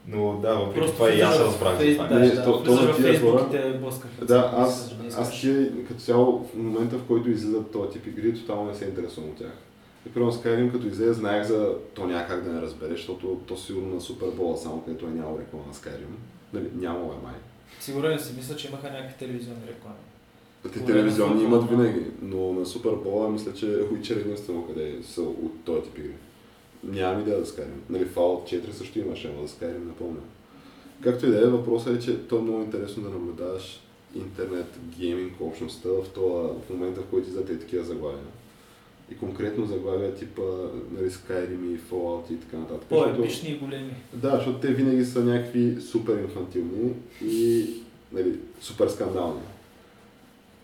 Но да, въпреки Просто това и аз разбрах за това. Да, Не, да, то- то тия хора- блъскат. Да, аз, аз ти като цяло в момента, в който излизат този тип игри, тотално не се интересувам от тях. И примерно Skyrim като излезе, знаех за... То няма как да не разбереш, защото то сигурно на Bowl, само където е нямало реклама на Skyrim. Нали, нямало е май. Сигурен си, мисля, че имаха някакви телевизионни реклами. Те телевизионни имат винаги, но на Super Bowl мисля, че Witcher единствено къде са от този тип игри. Нямам идея да Skyrim. Нали, Fallout 4 също имаше, но Skyrim не помня. Както и да е, въпросът е, че то е много интересно да наблюдаваш интернет гейминг общността в, това, в момента, в който излизат и такива заглавия. И конкретно заглавия типа нали, Skyrim и Fallout и така нататък. По-епични и големи. да, защото те винаги са някакви супер инфантилни и нали, супер скандални.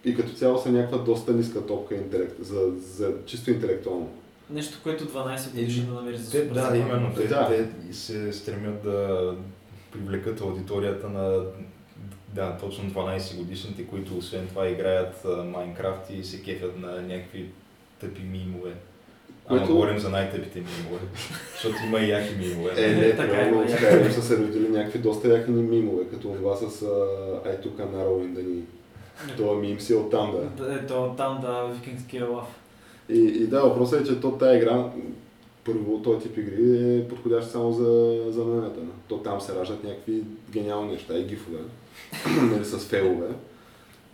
И като цяло са някаква доста ниска топка интелект, за, за чисто интелектуално. Нещо, което 12 годишни да намери за Те, супер да, забавно. именно. Те, Да. те се стремят да привлекат аудиторията на да, точно 12 годишните, които освен това играят Майнкрафт и се кефят на някакви тъпи мимове. Ама Което- говорим за най-тъпите мимове, защото има и яки мимове. Е, не, Така примерно е. Skyrim са се родили някакви доста яки ни мимове, като това с took an arrow in the knee. Това мим си е оттам, да. Да, Ето там да викингския лав. И, и да, въпросът е, че то тази игра, първо, този тип игри е подходящ само за, за мемета. То там се раждат някакви гениални неща и гифове, нали, с фейлове.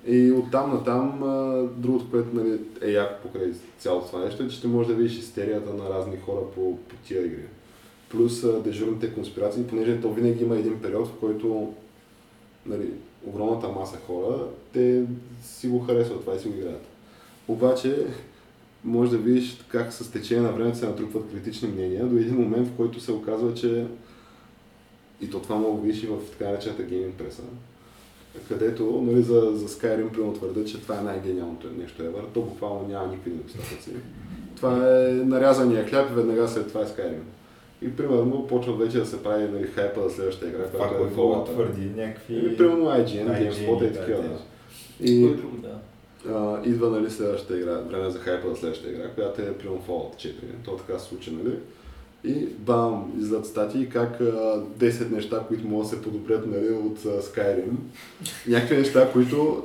И оттам натам, а, другото, което нали, е яко покрай цялото това нещо, е, че ще можеш да видиш истерията на разни хора по, по тия игри. Плюс дежурните конспирации, понеже то винаги има един период, в който нали, огромната маса хора, те си го харесват това и си го играят. Обаче, може да видиш как с течение на времето се натрупват критични мнения до един момент, в който се оказва, че и то това мога да видиш и в така наречената гейминг преса, където нали, за, за Skyrim примерно твърдят, че това е най-гениалното нещо ever, то буквално няма никакви недостатъци. Това е нарязания хляб и веднага след това е Skyrim. И примерно почва вече да се прави нали, хайпа за следващата игра, Това, която е Fallout. твърди някакви... Или примерно IGN, GameSpot и такива. И а, идва нали, следващата игра, време за хайпа за следващата игра, която е примерно Fallout 4. То така се случи, нали? И бам, излизат статии как а, 10 неща, които могат да се подобрят нали, от а, Skyrim. Някакви неща, които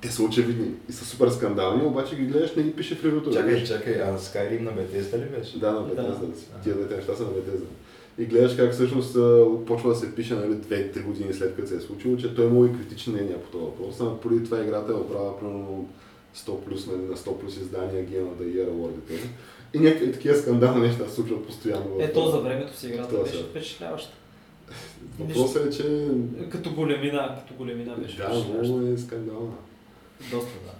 те са очевидни и са супер скандални, обаче ги гледаш, не ги пише в ревюто. Чакай, чакай, а Skyrim на Bethesda ли беше? Да, на Bethesda. Да. Да. Тия двете неща са на Bethesda. И гледаш как всъщност почва да се пише нали, 2-3 години след като се е случило, че той има и критични мнения по този въпрос. Ама преди това играта е оправила примерно 100 плюс, нали, на 100 плюс издания of the Year Award. И някакви такива скандални неща се случват постоянно. в- Ето за времето си играта беше впечатляваща. Въпросът е, че... Като големина, като големина беше. Да, много е скандална. Доста, да.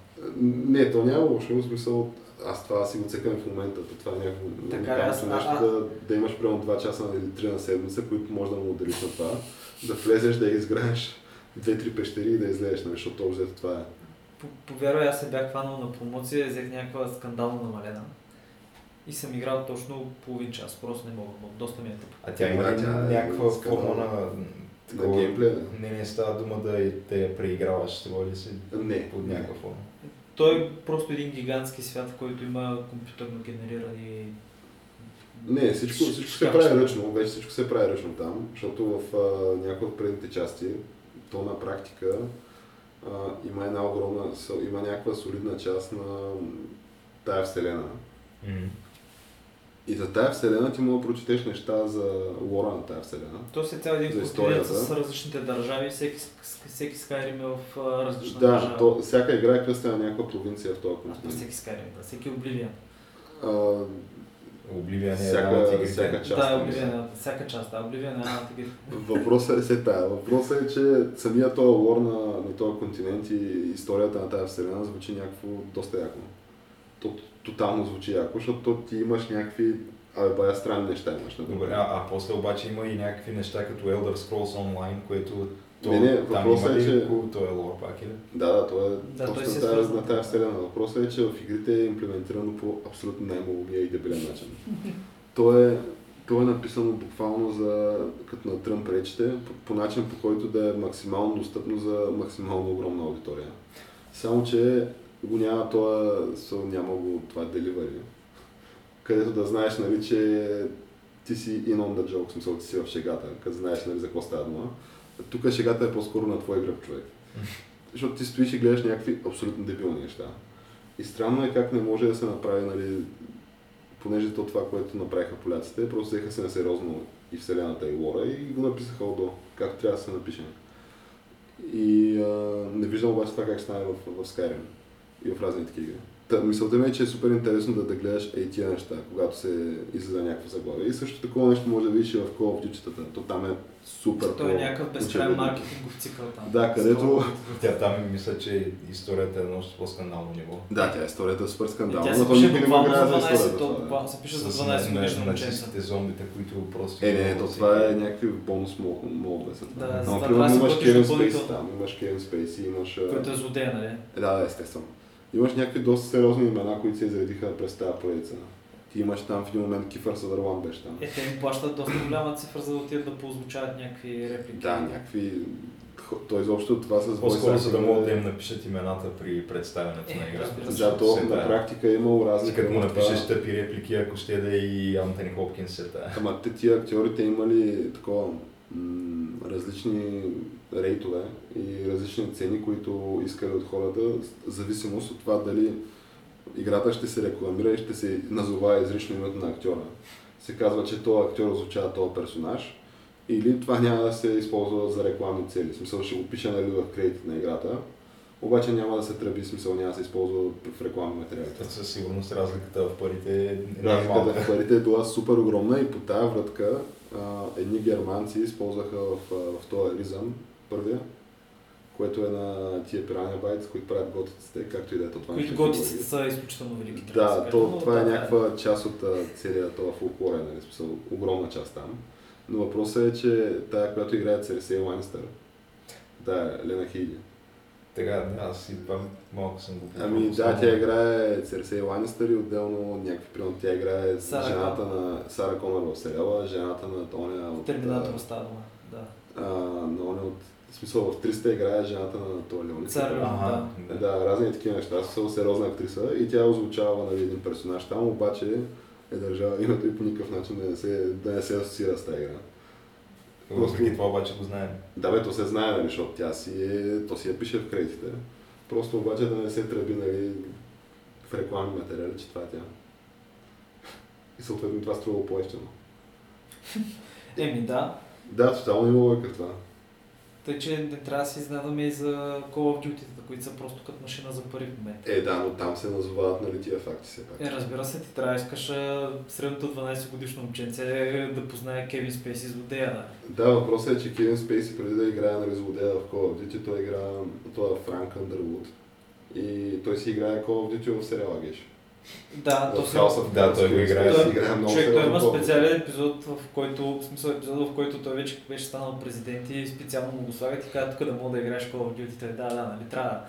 Не, то няма лошо, в смисъл, аз това си го цекам в момента, то това е някакво Така е, уникалното аз- нещо, а- да, да имаш примерно 2 часа или 3 на седмица, които може да му отделиш на това, да влезеш, да изграеш две-три пещери и да излезеш, нали, защото общо това е. По- Повярвай, аз се бях хванал на промоция, взех някаква скандално намалена. И съм играл точно половин час, просто не мога, доста ми е тъпо. А тя има ли тя някаква форма на... На такова- геймплея, да. Не, не става дума да, я- да я преиграваш, се води си Не, под някаква форма. Той е просто един гигантски свят, в който има компютърно генерирани... Не, всичко, всичко се прави ръчно, вече всичко се прави ръчно там, защото в а, някои от предните части, то на практика а, има една огромна, има някаква солидна част на тая вселена. И за тая вселена ти мога да прочетеш неща за лора на тая вселена. То се цял един континент историята. с различните държави, всеки, всеки Skyrim е в различна Да, държава. то, всяка игра е кръстена на някаква провинция в този континент. всеки Skyrim, да, всеки Oblivion. А, Обливия не е Всяка- една от игрите. всяка част, да. Oblivion, е- всяка част, да, е една от игрите. Въпросът е се тая. Въпросът е, че самия този лор на, на този континент и историята на тази вселена звучи някакво доста яко. То, тотално звучи яко, защото то ти имаш някакви абе, бая странни неща имаш. например. Добре, а, а после обаче има и някакви неща като Elder Scrolls Online, което то, Не, не, там има е, че- то е лор пак или? Да, да, то е Да, той точно си е на, тази, на тази вселена. Въпросът е, че в игрите е имплементирано по абсолютно най-малумия и дебелен начин. то, е, то е написано буквално за, като на тръмп речите, по, по начин по който да е максимално достъпно за максимално огромна аудитория. Само, че го няма това, няма го това delivery, където да знаеш, нали, че ти си in on the joke, в смисъл, ти си в шегата, като знаеш нали, за какво става дума. Тук шегата е по-скоро на твой гръб човек. Защото ти стоиш и гледаш някакви абсолютно дебилни неща. И странно е как не може да се направи, нали, понеже то това, което направиха поляците, просто взеха се на сериозно и вселената и лора и го написаха отдолу, както трябва да се напише. И а, не виждам обаче това как стане в, в Skyrim и в разни такива игри. Та, мисълта ми е, че е супер интересно да, да гледаш ей тия неща, когато се излиза някакво заглавие. И също такова нещо може да видиш и в Call of Duty-тата. То там е супер. Той е някакъв безкрайен маркетингов цикъл там. Да, където... Тя там мисля, че историята е на още по-скандално ниво. Да, тя историята е супер скандална, Тя но се пише буквално за за 12, историята. то е. се пише за С 12 на- годишна на- момченца. зомбите, които просто... Е, не, не, то това е някакви бонус това. Да, за Но, това примерно си имаш. Space там, имаш Който е злодея, нали? Е, да, да, естествено. Имаш някакви доста сериозни имена, които се изредиха през тази поредица. Ти имаш там в един момент Кифър Съдърлан беше там. Е, те им плащат доста голяма цифра, за да отидат да позвучават някакви реплики. Да, някакви... хо- То изобщо това с По-скоро, за да acting могат да е- им напишат имената при представянето Е, на играта. Да, то на практика е имало разлика. Като му напишеш това. тъпи реплики, ако ще да е и Антони Хопкинс е тая. Ама те тия актьорите имали такова м- различни рейтове и различни цени, които искали от хората, в зависимост от това дали играта ще се рекламира и ще се назова изрично името на актьора. Се казва, че този актьор озвучава този персонаж или това няма да се използва за рекламни цели. В смисъл ще го пише нали, в кредит на играта, обаче няма да се тръби, смисъл няма да се използва в рекламни материали. Със сигурност разликата в парите е Разликата в парите е била супер огромна и по тази вратка а, едни германци използваха в, в този Ризъм, първия, което е на тия пирания байт, които правят готиците, както и да е то това. Които готиците са изключително велики. Да, то, но това е да, някаква част от а, целият това фолклор, нали, в смисъл, огромна част там. Но въпросът е, че тая, която играе Цересей Лайнстър, да, Лена Хиди. Така, да, аз и това малко съм го Ами да, тя играе Церсей Ланистър и отделно някакви, примерно тя играе Сара жената на Сара Конър в сериала, жената на Тоня от... Терминатор става. Да. А, на оня от... В смисъл в 300 играе жената на Леони. Цар. Ага, Да. да. Да, разни такива неща. Съм сериозна актриса и тя озвучава нали, един персонаж там, обаче е държала името и по никакъв начин да не се, да не се асоциира с тази игра. Въпреки това обаче го знаем. Да, бе, то се знае, нали, защото тя си е, то си я пише в кредитите. Просто обаче да не се тръби, нали, в рекламни материали, че това е тя. И съответно това струва по-ефтино. Еми да. Да, тотално има лойка в това. Тъй, че не трябва да се изненадаме и за Call of Duty, които са просто като машина за пари в момента. Е, да, но там се назовават нали тия факти все пак. Е, разбира се, ти трябва да искаш средното 12 годишно момченце да познае Кевин Спейси злодея. Да. Да, въпросът е, че Кевин Спейси преди да играе на злодея в Call of Duty, той игра, това е Франк Андервуд. И той си играе Call of Duty в сериала Геш. Да, то се... House of Да, той го играе. си играе много Човек, той има специален епизод, в който, в смисъл епизод, в който той вече беше станал президент и специално му го слагат и казват тук да мога да играеш Call of Duty. Той, Да, да, нали, трябва.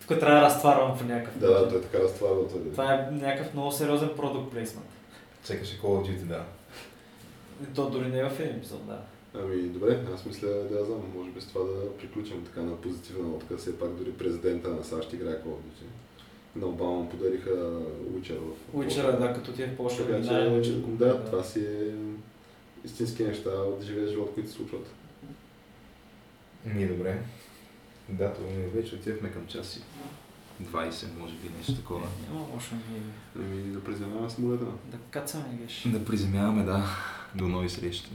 Тук трябва да разтварвам по някакъв Да, да, начин. той така разтварва това. Това е някакъв много сериозен продукт плейсмент. Чекаше Call of Duty, да. И то дори не е в един епизод, да. Ами добре, аз мисля да я знам, може би с това да приключим така на позитивна нотка, все пак дори президента на САЩ играе Call of Duty. На Обама му подариха Witcher в Уичера, да, като ти е в Польша, Така че, да, купи, това си е истински неща от живия живот, които се случват. Ми, добре. Да, това ми е Вече отивахме към час и 20, може би нещо такова. Няма лошо ми Ами да приземяваме самолета. да кацаме геш. Да приземяваме, да. До нови срещи.